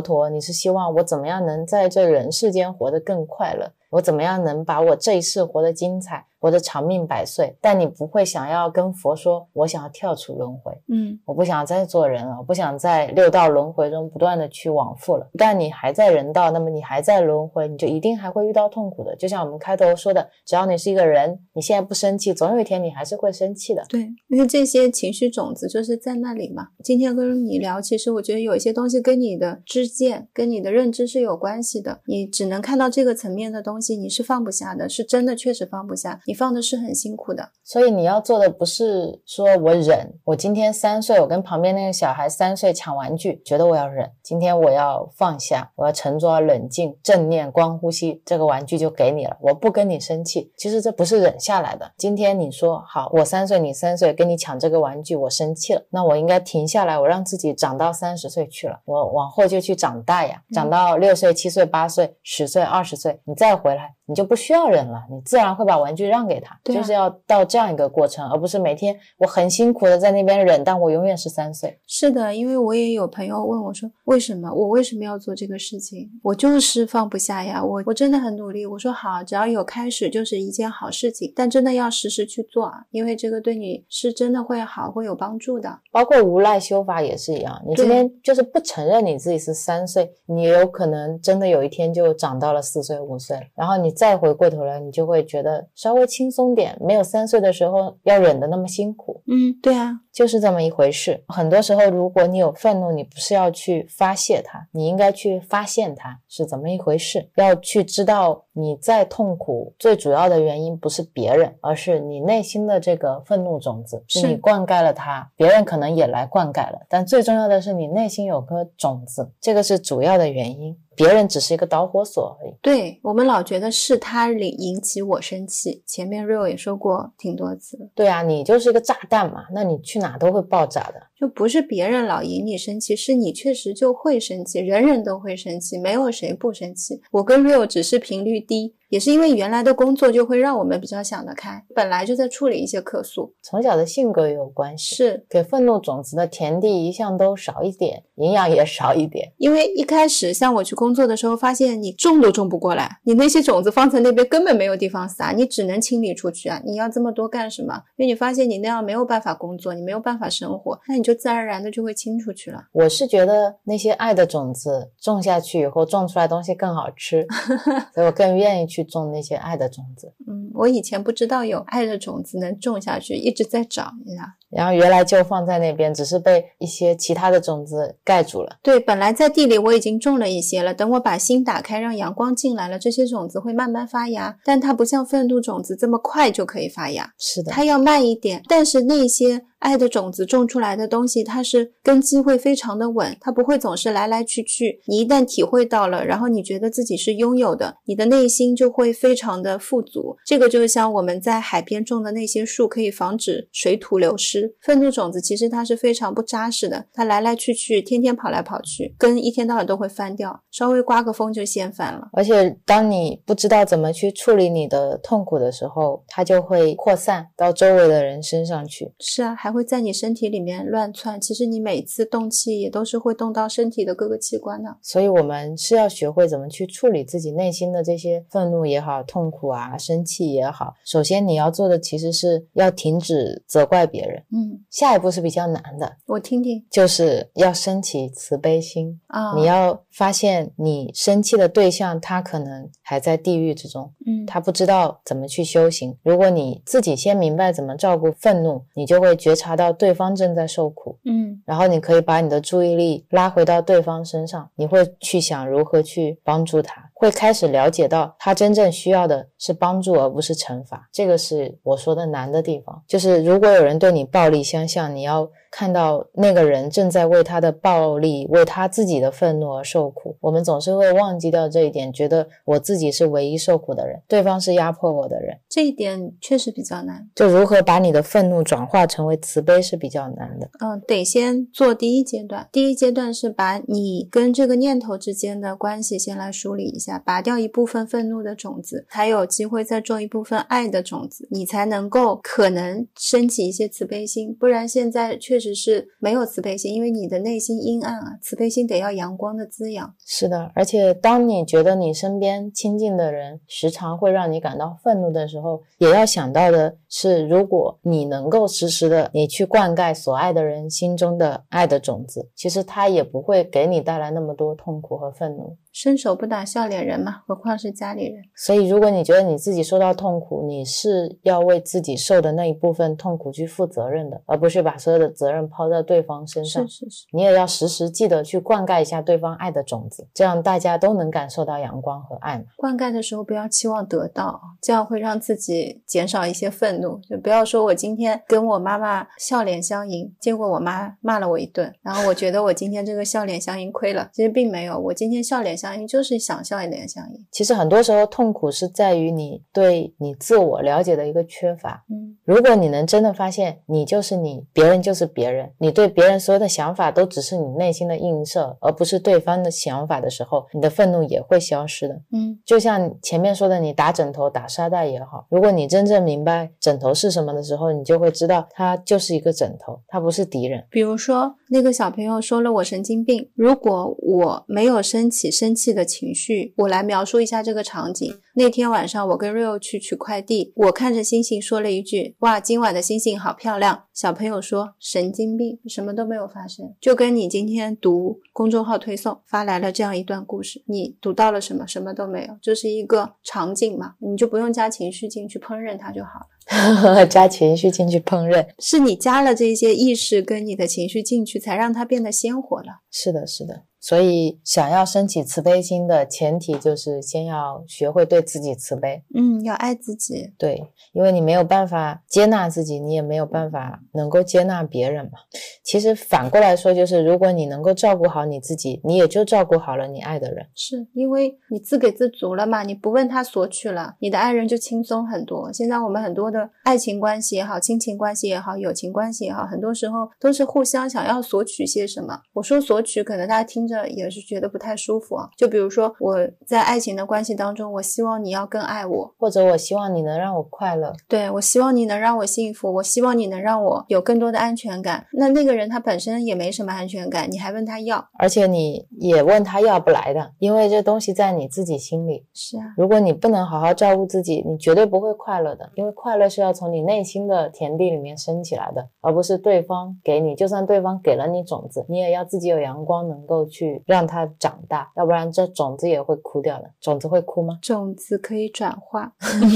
陀，你是希望我怎么样能在这人世间活得更快乐？我怎么样能把我这一世活得精彩？活得长命百岁，但你不会想要跟佛说，我想要跳出轮回，嗯，我不想再做人了，我不想在六道轮回中不断的去往复了。但你还在人道，那么你还在轮回，你就一定还会遇到痛苦的。就像我们开头说的，只要你是一个人，你现在不生气，总有一天你还是会生气的。对，因为这些情绪种子就是在那里嘛。今天跟你聊，其实我觉得有一些东西跟你的知见、跟你的认知是有关系的。你只能看到这个层面的东西，你是放不下的，是真的确实放不下。你。放的是很辛苦的，所以你要做的不是说我忍，我今天三岁，我跟旁边那个小孩三岁抢玩具，觉得我要忍。今天我要放下，我要沉着冷静，正念光呼吸，这个玩具就给你了，我不跟你生气。其实这不是忍下来的。今天你说好，我三岁，你三岁，跟你抢这个玩具，我生气了，那我应该停下来，我让自己长到三十岁去了，我往后就去长大呀，长到六岁、七岁、八岁、十岁、二十岁，你再回来。你就不需要忍了，你自然会把玩具让给他，就是要到这样一个过程，而不是每天我很辛苦的在那边忍，但我永远是三岁。是的，因为我也有朋友问我说，为什么我为什么要做这个事情？我就是放不下呀，我我真的很努力。我说好，只要有开始就是一件好事情，但真的要实时去做，因为这个对你是真的会好，会有帮助的。包括无赖修法也是一样，你今天就是不承认你自己是三岁，你有可能真的有一天就长到了四岁五岁，然后你。再回过头来，你就会觉得稍微轻松点，没有三岁的时候要忍的那么辛苦。嗯，对啊，就是这么一回事。很多时候，如果你有愤怒，你不是要去发泄它，你应该去发现它是怎么一回事，要去知道你再痛苦最主要的原因不是别人，而是你内心的这个愤怒种子，是你灌溉了它，别人可能也来灌溉了，但最重要的是你内心有颗种子，这个是主要的原因。别人只是一个导火索而已。对我们老觉得是他引引起我生气，前面 real 也说过挺多次。对啊，你就是一个炸弹嘛，那你去哪都会爆炸的。就不是别人老引你生气，是你确实就会生气，人人都会生气，没有谁不生气。我跟 Rio 只是频率低。也是因为原来的工作就会让我们比较想得开，本来就在处理一些客诉，从小的性格也有关系，是给愤怒种子的田地一向都少一点，营养也少一点。因为一开始像我去工作的时候，发现你种都种不过来，你那些种子放在那边根本没有地方撒，你只能清理出去啊！你要这么多干什么？因为你发现你那样没有办法工作，你没有办法生活，那你就自然而然的就会清出去了。我是觉得那些爱的种子种下去以后，种出来东西更好吃，<laughs> 所以我更愿意去种那些爱的。种子，嗯，我以前不知道有爱的种子能种下去，一直在找，你看。然后原来就放在那边，只是被一些其他的种子盖住了。对，本来在地里我已经种了一些了，等我把心打开，让阳光进来了，这些种子会慢慢发芽。但它不像愤怒种子这么快就可以发芽，是的，它要慢一点。但是那些爱的种子种出来的东西，它是根基会非常的稳，它不会总是来来去去。你一旦体会到了，然后你觉得自己是拥有的，你的内心就会非常的富足。这个就像我们在海边种的那些树，可以防止水土流失。愤怒种子其实它是非常不扎实的，它来来去去，天天跑来跑去，根一天到晚都会翻掉，稍微刮个风就掀翻了。而且当你不知道怎么去处理你的痛苦的时候，它就会扩散到周围的人身上去。是啊，还会在你身体里面乱窜。其实你每次动气也都是会动到身体的各个器官的。所以我们是要学会怎么去处理自己内心的这些愤怒也好、痛苦啊、生气也好。首先你要做的其实是要停止责怪别人。嗯，下一步是比较难的，我听听就是要升起慈悲心。啊，你要发现你生气的对象，他可能还在地狱之中，嗯，他不知道怎么去修行。如果你自己先明白怎么照顾愤怒，你就会觉察到对方正在受苦，嗯。然后你可以把你的注意力拉回到对方身上，你会去想如何去帮助他，会开始了解到他真正需要的是帮助，而不是惩罚。这个是我说的难的地方，就是如果有人对你暴力相向，你要看到那个人正在为他的暴力、为他自己的愤怒而受苦。我们总是会忘记掉这一点，觉得我自己是唯一受苦的人，对方是压迫我的人。这一点确实比较难。就如何把你的愤怒转化成为慈悲是比较难的。嗯，得先做第一阶段。第一阶段是把你跟这个念头之间的关系先来梳理一下，拔掉一部分愤怒的种子，才有机会再种一部分爱的种子，你才能够可能升起一些慈悲心。不然现在确实是没有慈悲心，因为你的内心阴暗啊，慈悲心得要阳光的滋养。是的，而且当你觉得你身边亲近的人时常会让你感到愤怒的时候，也要想到的是，如果你能够时时的你去灌溉所爱的人心中的爱的种子，其实他也不会给你带来那么多痛苦和愤怒。伸手不打笑脸人嘛，何况是家里人。所以，如果你觉得你自己受到痛苦，你是要为自己受的那一部分痛苦去负责任的，而不是把所有的责任抛在对方身上是。是是，你也要时时记得去灌溉一下对方爱的种子，这样大家都能感受到阳光和爱嘛。灌溉的时候不要期望得到，这样会让自己减少一些愤怒。就不要说我今天跟我妈妈笑脸相迎，结果我妈骂了我一顿，然后我觉得我今天这个笑脸相迎亏了。其实并没有，我今天笑脸相应就是想象一点相迎。其实很多时候痛苦是在于你对你自我了解的一个缺乏。嗯，如果你能真的发现你就是你，别人就是别人，你对别人所有的想法都只是你内心的映射，而不是对方的想法的时候，你的愤怒也会消失的。嗯，就像前面说的，你打枕头、打沙袋也好，如果你真正明白枕头是什么的时候，你就会知道它就是一个枕头，它不是敌人。比如说那个小朋友说了我神经病，如果我没有升起生气的情绪，我来描述一下这个场景。那天晚上我跟 Rio 去取快递，我看着星星说了一句：“哇，今晚的星星好漂亮。”小朋友说：“神经病，什么都没有发生。”就跟你今天读公众号推送发来了这样一段故事，你读到了什么？什么都没有，就是一个场景嘛，你就不用加情绪进去烹饪它就好了。<laughs> 加情绪进去烹饪，是你加了这些意识跟你的情绪进去，才让它变得鲜活了。是的，是的。所以，想要升起慈悲心的前提就是先要学会对自己慈悲。嗯，要爱自己。对，因为你没有办法接纳自己，你也没有办法能够接纳别人嘛。其实反过来说，就是如果你能够照顾好你自己，你也就照顾好了你爱的人。是因为你自给自足了嘛？你不问他索取了，你的爱人就轻松很多。现在我们很多的爱情关系也好，亲情关系也好，友情关系也好，很多时候都是互相想要索取些什么。我说索取，可能大家听着也是觉得不太舒服啊。就比如说我在爱情的关系当中，我希望你要更爱我，或者我希望你能让我快乐，对我希望你能让我幸福，我希望你能让我有更多的安全感。那那个人他本身也没什么安全感，你还问他要？而且你也问他要不来的，因为这东西在你自己心里。是啊，如果你不能好好照顾自己，你绝对不会快乐的，因为快乐是要从你内心的田地里面升起来的，而不是对方给你。就算对方给了你种子，你也要自己有阳光，能够去让它长大，要不然这种子也会枯掉的。种子会枯吗？种子可以转化，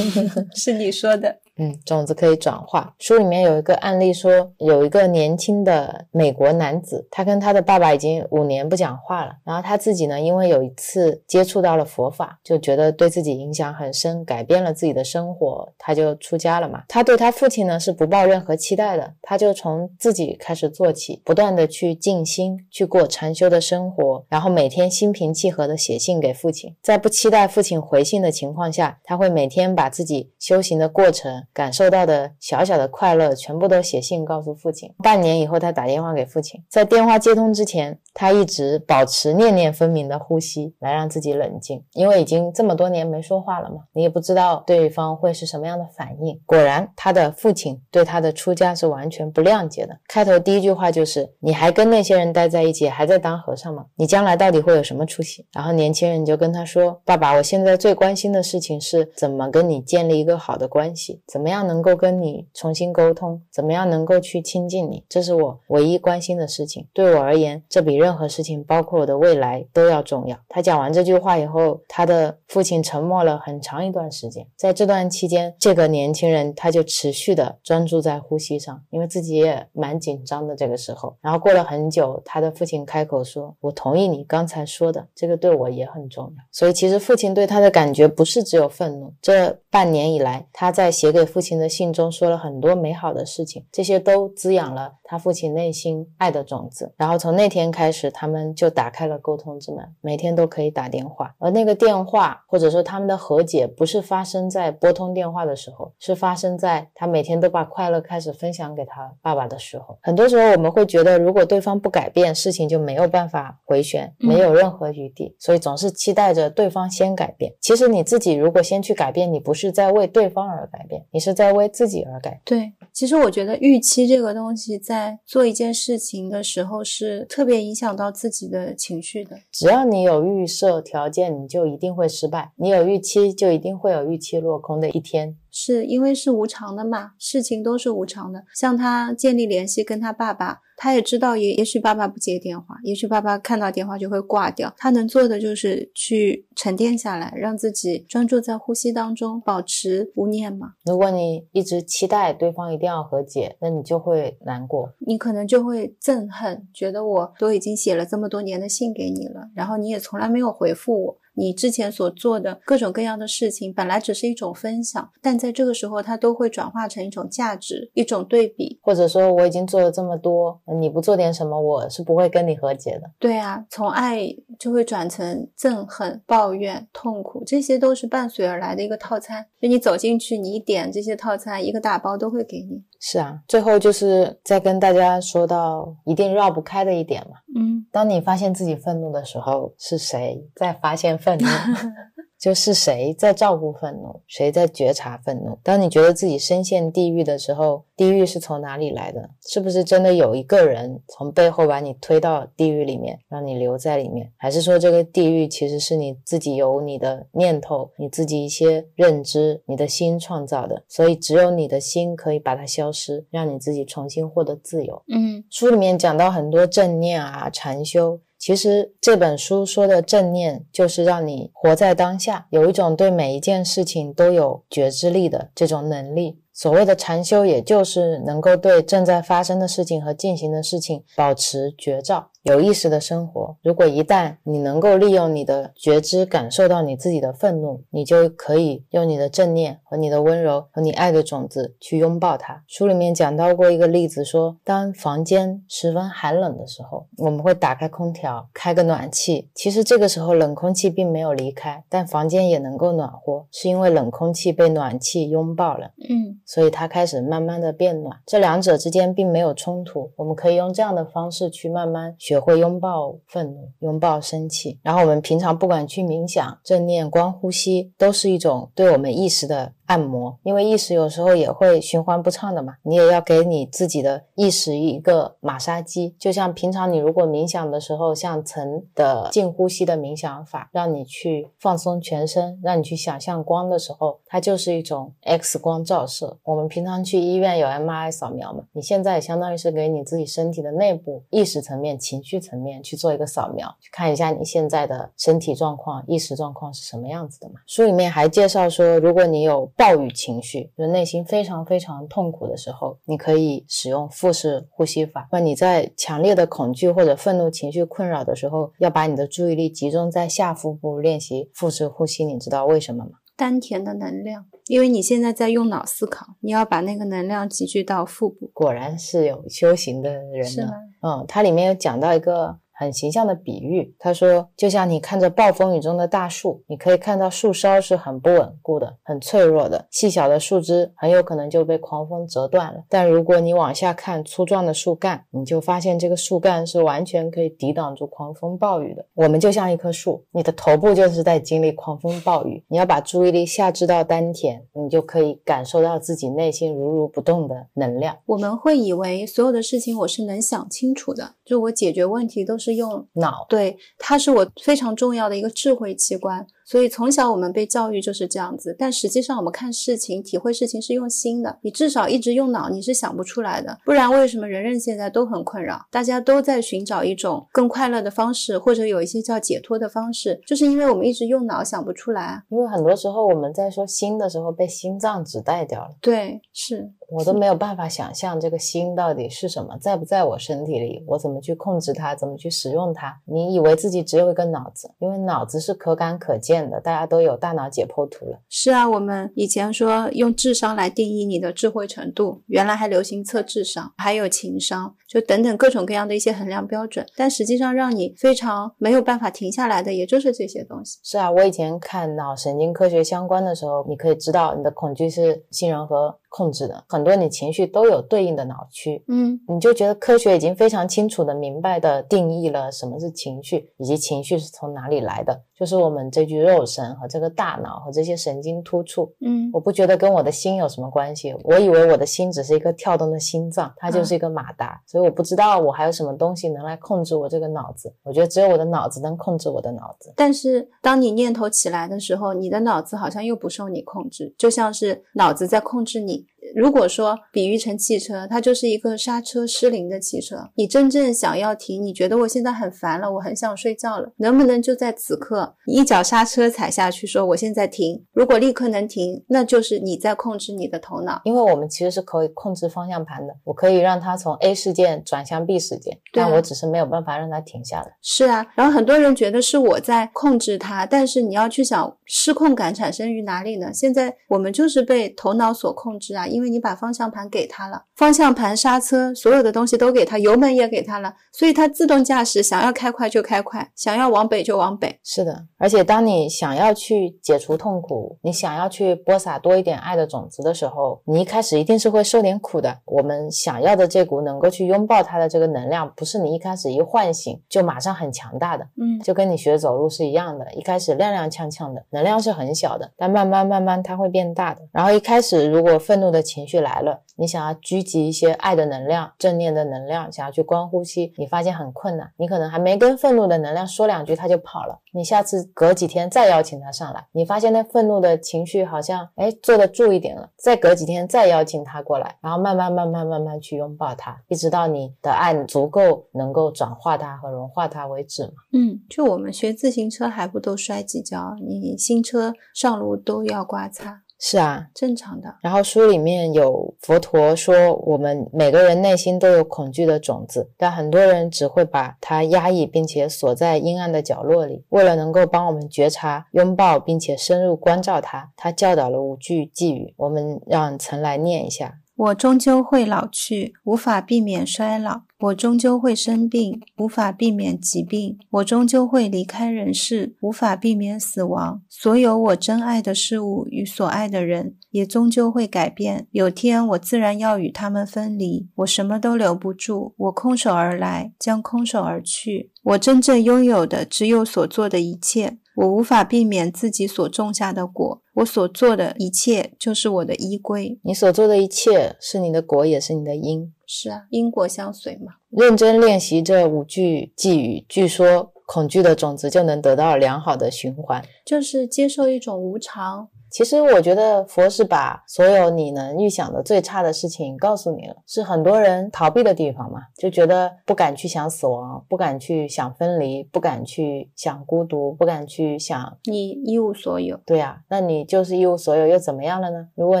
<laughs> 是你说的。嗯，种子可以转化。书里面有一个案例说，有一个年轻的美国男子，他跟他的爸爸已经五年不讲话了。然后他自己呢，因为有一次接触到了佛法，就觉得对自己影响很深，改变了自己的生活，他就出家了嘛。他对他父亲呢是不抱任何期待的，他就从自己开始做起，不断的去静心，去过禅修的生活，然后每天心平气和的写信给父亲，在不期待父亲回信的情况下，他会每天把自己修行的过程。感受到的小小的快乐，全部都写信告诉父亲。半年以后，他打电话给父亲，在电话接通之前，他一直保持念念分明的呼吸，来让自己冷静，因为已经这么多年没说话了嘛，你也不知道对方会是什么样的反应。果然，他的父亲对他的出家是完全不谅解的。开头第一句话就是：“你还跟那些人待在一起，还在当和尚吗？你将来到底会有什么出息？”然后年轻人就跟他说：“爸爸，我现在最关心的事情是怎么跟你建立一个好的关系，怎么样能够跟你重新沟通，怎么样能够去亲近你，这是我唯一关心的事情。对我而言，这比任何事情，包括我的未来，都要重要。”他讲完这句话以后，他的父亲沉默了很长一段时间。在这段期间，这个年轻人他就持续的专注在呼吸上，因为自己也蛮紧张的这个时候。然后过了很久，他的父亲开口说：“我同意你刚才说的，这个对我也很重要。”所以其实父亲对他的感觉不是只有愤怒。这半年以来，他在写给父亲的信中说了很多美好的事情，这些都滋养了他父亲内心爱的种子。然后从那天开始，他们就打开了沟通之门，每天都可以打电话。而那个电话或者说他们的和解，不是发生在拨通电话的时候，是发生在他每天都把快乐开始分享给他爸爸的时候。很多时候我们会觉得，如果对方不改变，事情就没有办法回旋，没有任何余地，所以总是期待着对方先改变。其实你自己如果先去改变，你不是在为对方而改变，你是在为自己而改变。对，其实我觉得预期这个东西，在在做一件事情的时候，是特别影响到自己的情绪的。只要你有预设条件，你就一定会失败；你有预期，就一定会有预期落空的一天。是因为是无常的嘛，事情都是无常的。像他建立联系跟他爸爸，他也知道也也许爸爸不接电话，也许爸爸看到电话就会挂掉。他能做的就是去沉淀下来，让自己专注在呼吸当中，保持无念嘛。如果你一直期待对方一定要和解，那你就会难过，你可能就会憎恨，觉得我都已经写了这么多年的信给你了，然后你也从来没有回复我。你之前所做的各种各样的事情，本来只是一种分享，但在这个时候，它都会转化成一种价值，一种对比，或者说我已经做了这么多，你不做点什么，我是不会跟你和解的。对啊，从爱就会转成憎恨、抱怨、痛苦，这些都是伴随而来的一个套餐。就你走进去，你一点这些套餐，一个大包都会给你。是啊，最后就是再跟大家说到一定绕不开的一点嘛。嗯，当你发现自己愤怒的时候，是谁在发现愤怒？<laughs> 就是谁在照顾愤怒，谁在觉察愤怒。当你觉得自己深陷地狱的时候，地狱是从哪里来的？是不是真的有一个人从背后把你推到地狱里面，让你留在里面？还是说这个地狱其实是你自己有你的念头，你自己一些认知，你的心创造的？所以只有你的心可以把它消失，让你自己重新获得自由。嗯，书里面讲到很多正念啊、禅修。其实这本书说的正念，就是让你活在当下，有一种对每一件事情都有觉知力的这种能力。所谓的禅修，也就是能够对正在发生的事情和进行的事情保持觉照。有意识的生活。如果一旦你能够利用你的觉知感受到你自己的愤怒，你就可以用你的正念和你的温柔和你爱的种子去拥抱它。书里面讲到过一个例子，说当房间十分寒冷的时候，我们会打开空调，开个暖气。其实这个时候冷空气并没有离开，但房间也能够暖和，是因为冷空气被暖气拥抱了。嗯，所以它开始慢慢的变暖。这两者之间并没有冲突，我们可以用这样的方式去慢慢学。也会拥抱愤怒，拥抱生气。然后我们平常不管去冥想、正念、光呼吸，都是一种对我们意识的按摩。因为意识有时候也会循环不畅的嘛，你也要给你自己的意识一个马杀鸡。就像平常你如果冥想的时候，像层的静呼吸的冥想法，让你去放松全身，让你去想象光的时候，它就是一种 X 光照射。我们平常去医院有 MRI 扫描嘛，你现在相当于是给你自己身体的内部意识层面、情。绪层面去做一个扫描，去看一下你现在的身体状况、意识状况是什么样子的嘛？书里面还介绍说，如果你有暴雨情绪，就内心非常非常痛苦的时候，你可以使用腹式呼吸法。那你在强烈的恐惧或者愤怒情绪困扰的时候，要把你的注意力集中在下腹部练习腹式呼吸。你知道为什么吗？丹田的能量，因为你现在在用脑思考，你要把那个能量集聚到腹部。果然是有修行的人是吗？嗯，它里面有讲到一个很形象的比喻。他说，就像你看着暴风雨中的大树，你可以看到树梢是很不稳固的、很脆弱的，细小的树枝很有可能就被狂风折断了。但如果你往下看粗壮的树干，你就发现这个树干是完全可以抵挡住狂风暴雨的。我们就像一棵树，你的头部就是在经历狂风暴雨，你要把注意力下至到丹田，你就可以感受到自己内心如如不动的能量。我们会以为所有的事情我是能想清楚的，就我解决问题都是用脑，对，它是我非常重要的一个智慧器官。所以从小我们被教育就是这样子，但实际上我们看事情、体会事情是用心的。你至少一直用脑，你是想不出来的。不然为什么人人现在都很困扰？大家都在寻找一种更快乐的方式，或者有一些叫解脱的方式，就是因为我们一直用脑想不出来。因为很多时候我们在说心的时候，被心脏指代掉了。对，是。我都没有办法想象这个心到底是什么，在不在我身体里，我怎么去控制它，怎么去使用它？你以为自己只有一个脑子，因为脑子是可感可见的，大家都有大脑解剖图了。是啊，我们以前说用智商来定义你的智慧程度，原来还流行测智商，还有情商，就等等各种各样的一些衡量标准。但实际上让你非常没有办法停下来的，也就是这些东西。是啊，我以前看脑神经科学相关的时候，你可以知道你的恐惧是杏仁核。控制的很多，你情绪都有对应的脑区，嗯，你就觉得科学已经非常清楚的、明白的定义了什么是情绪，以及情绪是从哪里来的，就是我们这具肉身和这个大脑和这些神经突触，嗯，我不觉得跟我的心有什么关系，我以为我的心只是一个跳动的心脏，它就是一个马达，所以我不知道我还有什么东西能来控制我这个脑子，我觉得只有我的脑子能控制我的脑子。但是当你念头起来的时候，你的脑子好像又不受你控制，就像是脑子在控制你。如果说比喻成汽车，它就是一个刹车失灵的汽车。你真正想要停，你觉得我现在很烦了，我很想睡觉了，能不能就在此刻，你一脚刹车踩下去，说我现在停？如果立刻能停，那就是你在控制你的头脑。因为我们其实是可以控制方向盘的，我可以让它从 A 事件转向 B 事件，但我只是没有办法让它停下来。是啊，然后很多人觉得是我在控制它，但是你要去想，失控感产生于哪里呢？现在我们就是被头脑所控制啊。因为你把方向盘给他了，方向盘、刹车，所有的东西都给他，油门也给他了，所以他自动驾驶，想要开快就开快，想要往北就往北。是的，而且当你想要去解除痛苦，你想要去播撒多一点爱的种子的时候，你一开始一定是会受点苦的。我们想要的这股能够去拥抱它的这个能量，不是你一开始一唤醒就马上很强大的。嗯，就跟你学走路是一样的，一开始踉踉跄跄的，能量是很小的，但慢慢慢慢它会变大的。然后一开始如果愤怒的情绪来了，你想要聚集一些爱的能量、正念的能量，想要去观呼吸，你发现很困难。你可能还没跟愤怒的能量说两句，他就跑了。你下次隔几天再邀请他上来，你发现那愤怒的情绪好像哎坐得住一点了。再隔几天再邀请他过来，然后慢慢慢慢慢慢去拥抱他，一直到你的爱足够能够转化它和融化它为止嘛。嗯，就我们学自行车还不都摔几跤？你新车上路都要刮擦。是啊，正常的。然后书里面有佛陀说，我们每个人内心都有恐惧的种子，但很多人只会把它压抑，并且锁在阴暗的角落里。为了能够帮我们觉察、拥抱，并且深入关照它，他教导了五句寄语。我们让陈来念一下。我终究会老去，无法避免衰老；我终究会生病，无法避免疾病；我终究会离开人世，无法避免死亡。所有我珍爱的事物与所爱的人，也终究会改变。有天，我自然要与他们分离。我什么都留不住，我空手而来，将空手而去。我真正拥有的，只有所做的一切。我无法避免自己所种下的果，我所做的一切就是我的依归。你所做的一切是你的果，也是你的因。是啊，因果相随嘛。认真练习这五句寄语，据说恐惧的种子就能得到良好的循环，就是接受一种无常。其实我觉得佛是把所有你能预想的最差的事情告诉你了，是很多人逃避的地方嘛，就觉得不敢去想死亡，不敢去想分离，不敢去想孤独，不敢去想你一无所有。对呀，那你就是一无所有又怎么样了呢？如果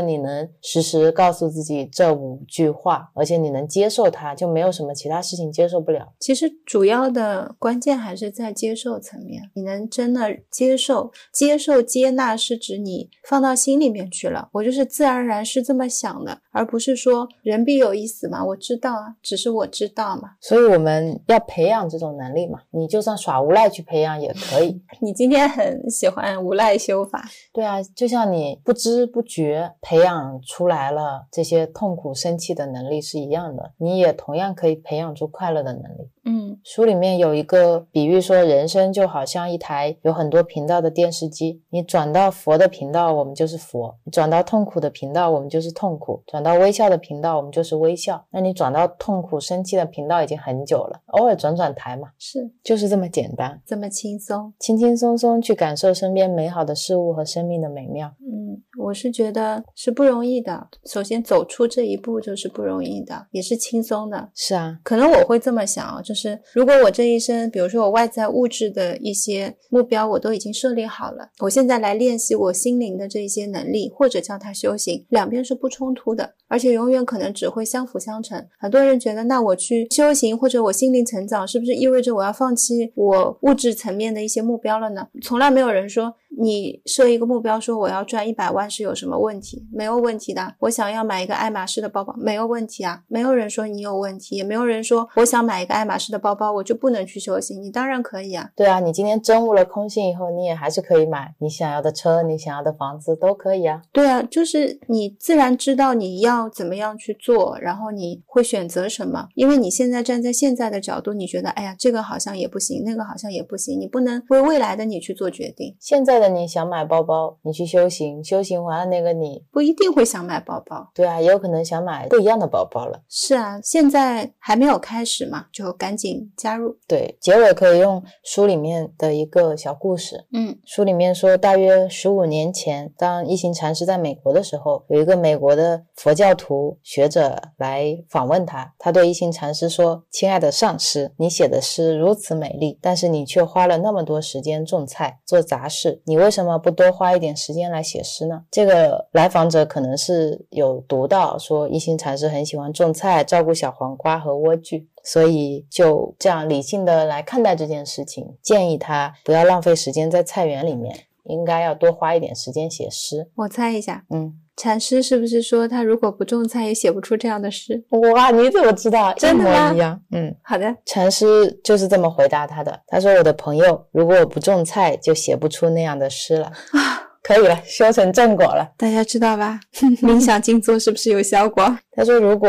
你能时时告诉自己这五句话，而且你能接受它，就没有什么其他事情接受不了。其实主要的关键还是在接受层面，你能真的接受、接受、接纳，是指你。放到心里面去了，我就是自然而然是这么想的，而不是说人必有一死嘛，我知道啊，只是我知道嘛。所以我们要培养这种能力嘛，你就算耍无赖去培养也可以。<laughs> 你今天很喜欢无赖修法，对啊，就像你不知不觉培养出来了这些痛苦、生气的能力是一样的，你也同样可以培养出快乐的能力。嗯书里面有一个比喻说，人生就好像一台有很多频道的电视机，你转到佛的频道，我们就是佛；你转到痛苦的频道，我们就是痛苦；转到微笑的频道，我们就是微笑。那你转到痛苦、生气的频道已经很久了，偶尔转转台嘛，是就是这么简单，这么轻松。轻轻松松去感受身边美好的事物和生命的美妙。嗯，我是觉得是不容易的。首先走出这一步就是不容易的，也是轻松的。是啊，可能我会这么想啊，就是是如果我这一生，比如说我外在物质的一些目标我都已经设立好了，我现在来练习我心灵的这一些能力，或者叫它修行，两边是不冲突的，而且永远可能只会相辅相成。很多人觉得，那我去修行或者我心灵成长，是不是意味着我要放弃我物质层面的一些目标了呢？从来没有人说你设一个目标说我要赚一百万是有什么问题？没有问题的。我想要买一个爱马仕的包包，没有问题啊。没有人说你有问题，也没有人说我想买一个爱马仕的包包我就不能去修行。你当然可以啊。对啊，你今天真悟了空性以后，你也还是可以买你想要的车，你想要的房子都可以啊。对啊，就是你自然知道你要怎么样去做，然后你会选择什么，因为你现在站在现在的角度，你觉得哎呀，这个好像也不行，那个好像也不行，你不能为未来的你去做决定。现在的你想买包包，你去修行，修行完了那个你，不一定会想买包包。对啊，也有可能想买不一样的包包了。是啊，现在还没有开始嘛，就赶紧加入。对，结尾可以用书里面的一个小故事。嗯书里面说，大约十五年前，当一行禅师在美国的时候，有一个美国的佛教徒学者来访问他。他对一心禅师说：“亲爱的上师，你写的诗如此美丽，但是你却花了那么多时间种菜做杂事，你为什么不多花一点时间来写诗呢？”这个来访者可能是有读到说一心禅师很喜欢种菜，照顾小黄瓜和莴苣。所以就这样理性的来看待这件事情，建议他不要浪费时间在菜园里面，应该要多花一点时间写诗。我猜一下，嗯，禅师是不是说他如果不种菜也写不出这样的诗？哇，你怎么知道？真的吗一样。嗯，好的，禅师就是这么回答他的。他说：“我的朋友，如果我不种菜，就写不出那样的诗了。<laughs> 啊，可以了，修成正果了。大家知道吧？<laughs> 冥想静坐是不是有效果？”他说：“如果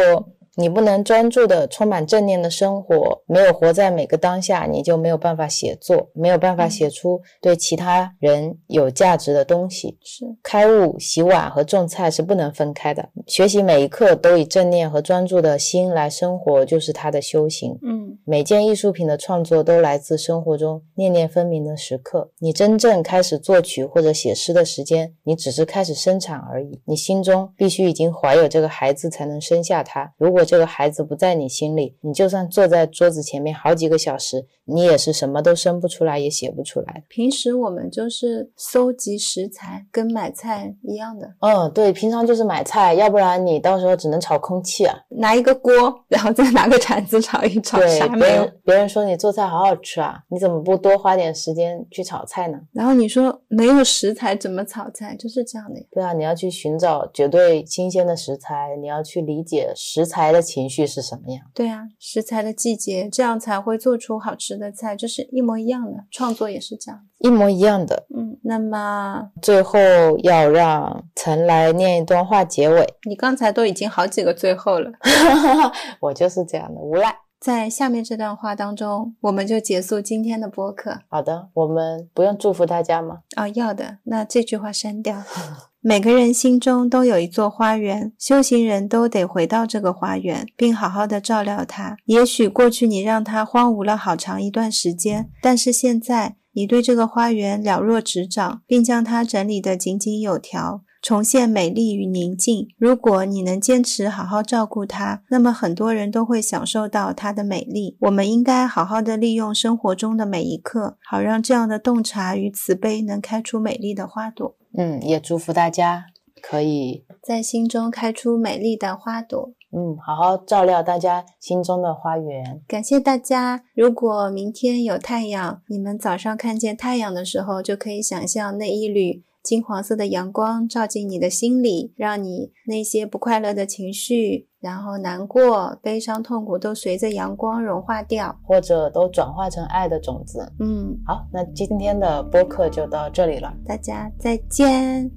你不能专注的、充满正念的生活，没有活在每个当下，你就没有办法写作，没有办法写出对其他人有价值的东西。是，开悟、洗碗和种菜是不能分开的。学习每一刻都以正念和专注的心来生活，就是他的修行。嗯每件艺术品的创作都来自生活中念念分明的时刻。你真正开始作曲或者写诗的时间，你只是开始生产而已。你心中必须已经怀有这个孩子，才能生下他。如果这个孩子不在你心里，你就算坐在桌子前面好几个小时，你也是什么都生不出来，也写不出来。平时我们就是搜集食材，跟买菜一样的，嗯，对，平常就是买菜，要不然你到时候只能炒空气啊。拿一个锅，然后再拿个铲子炒一炒，对啥，没有。别人别人说你做菜好好吃啊，你怎么不多花点时间去炒菜呢？然后你说没有食材怎么炒菜，就是这样的呀。对啊，你要去寻找绝对新鲜的食材，你要去理解食材的情绪是什么样。对啊，食材的季节，这样才会做出好吃的菜，这是一模一样的。创作也是这样。一模一样的。嗯，那么最后要让陈来念一段话结尾。你刚才都已经好几个最后了，<laughs> 我就是这样的无赖。在下面这段话当中，我们就结束今天的播客。好的，我们不用祝福大家吗？哦，要的，那这句话删掉。<laughs> 每个人心中都有一座花园，修行人都得回到这个花园，并好好的照料它。也许过去你让它荒芜了好长一段时间，但是现在你对这个花园了若指掌，并将它整理得井井有条。重现美丽与宁静。如果你能坚持好好照顾它，那么很多人都会享受到它的美丽。我们应该好好的利用生活中的每一刻，好让这样的洞察与慈悲能开出美丽的花朵。嗯，也祝福大家可以在心中开出美丽的花朵。嗯好好照料大家心中的花园。感谢大家！如果明天有太阳，你们早上看见太阳的时候，就可以想象那一缕金黄色的阳光照进你的心里，让你那些不快乐的情绪，然后难过、悲伤、痛苦都随着阳光融化掉，或者都转化成爱的种子。嗯，好，那今天的播客就到这里了，大家再见。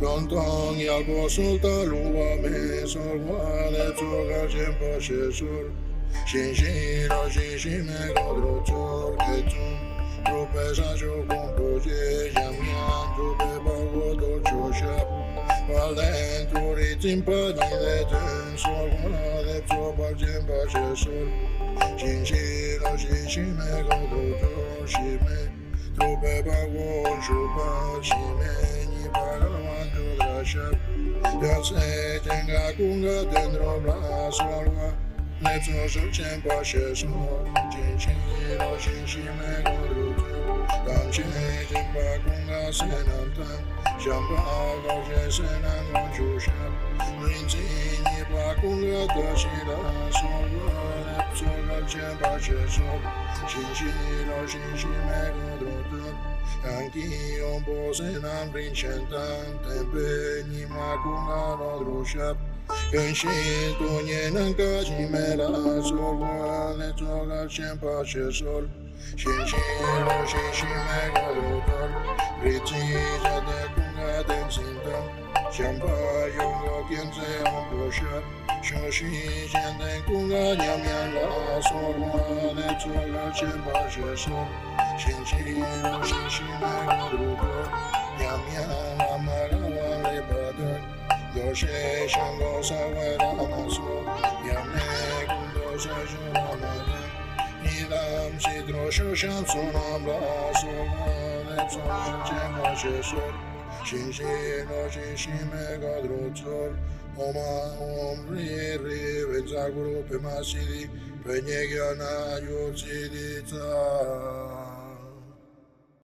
刚刚要过圣诞路过没收获的坐标全部写错想起那些是非我拿着铁锹说白了就荒废青春一去不再想让你们把我当作家没人能够理解你的冷漠我拿着铁锹说我拿着铁锹把心放你手心里的寂寞要做些什么都别把我去抛弃了心系每个都都 Shanti Om Bo Senam Rin Shantam Tenpe Nima Kunga Rodro Shab Kenshin Tu Nyenang Kajimela Sogo Ne Tsoga Shenpa Shesol 个公个 dentro la sola，来做手牵把携手，心系了心系每个都都，当前天把公个谁能当，想把 Lam Sidro Shushan Sunam La Sunam Sunam Chema Shesur Shin Shin O Shin Mega Om Ri Ri Venzaguru Pema Sidi Penyegyana Yur Sidi Tsar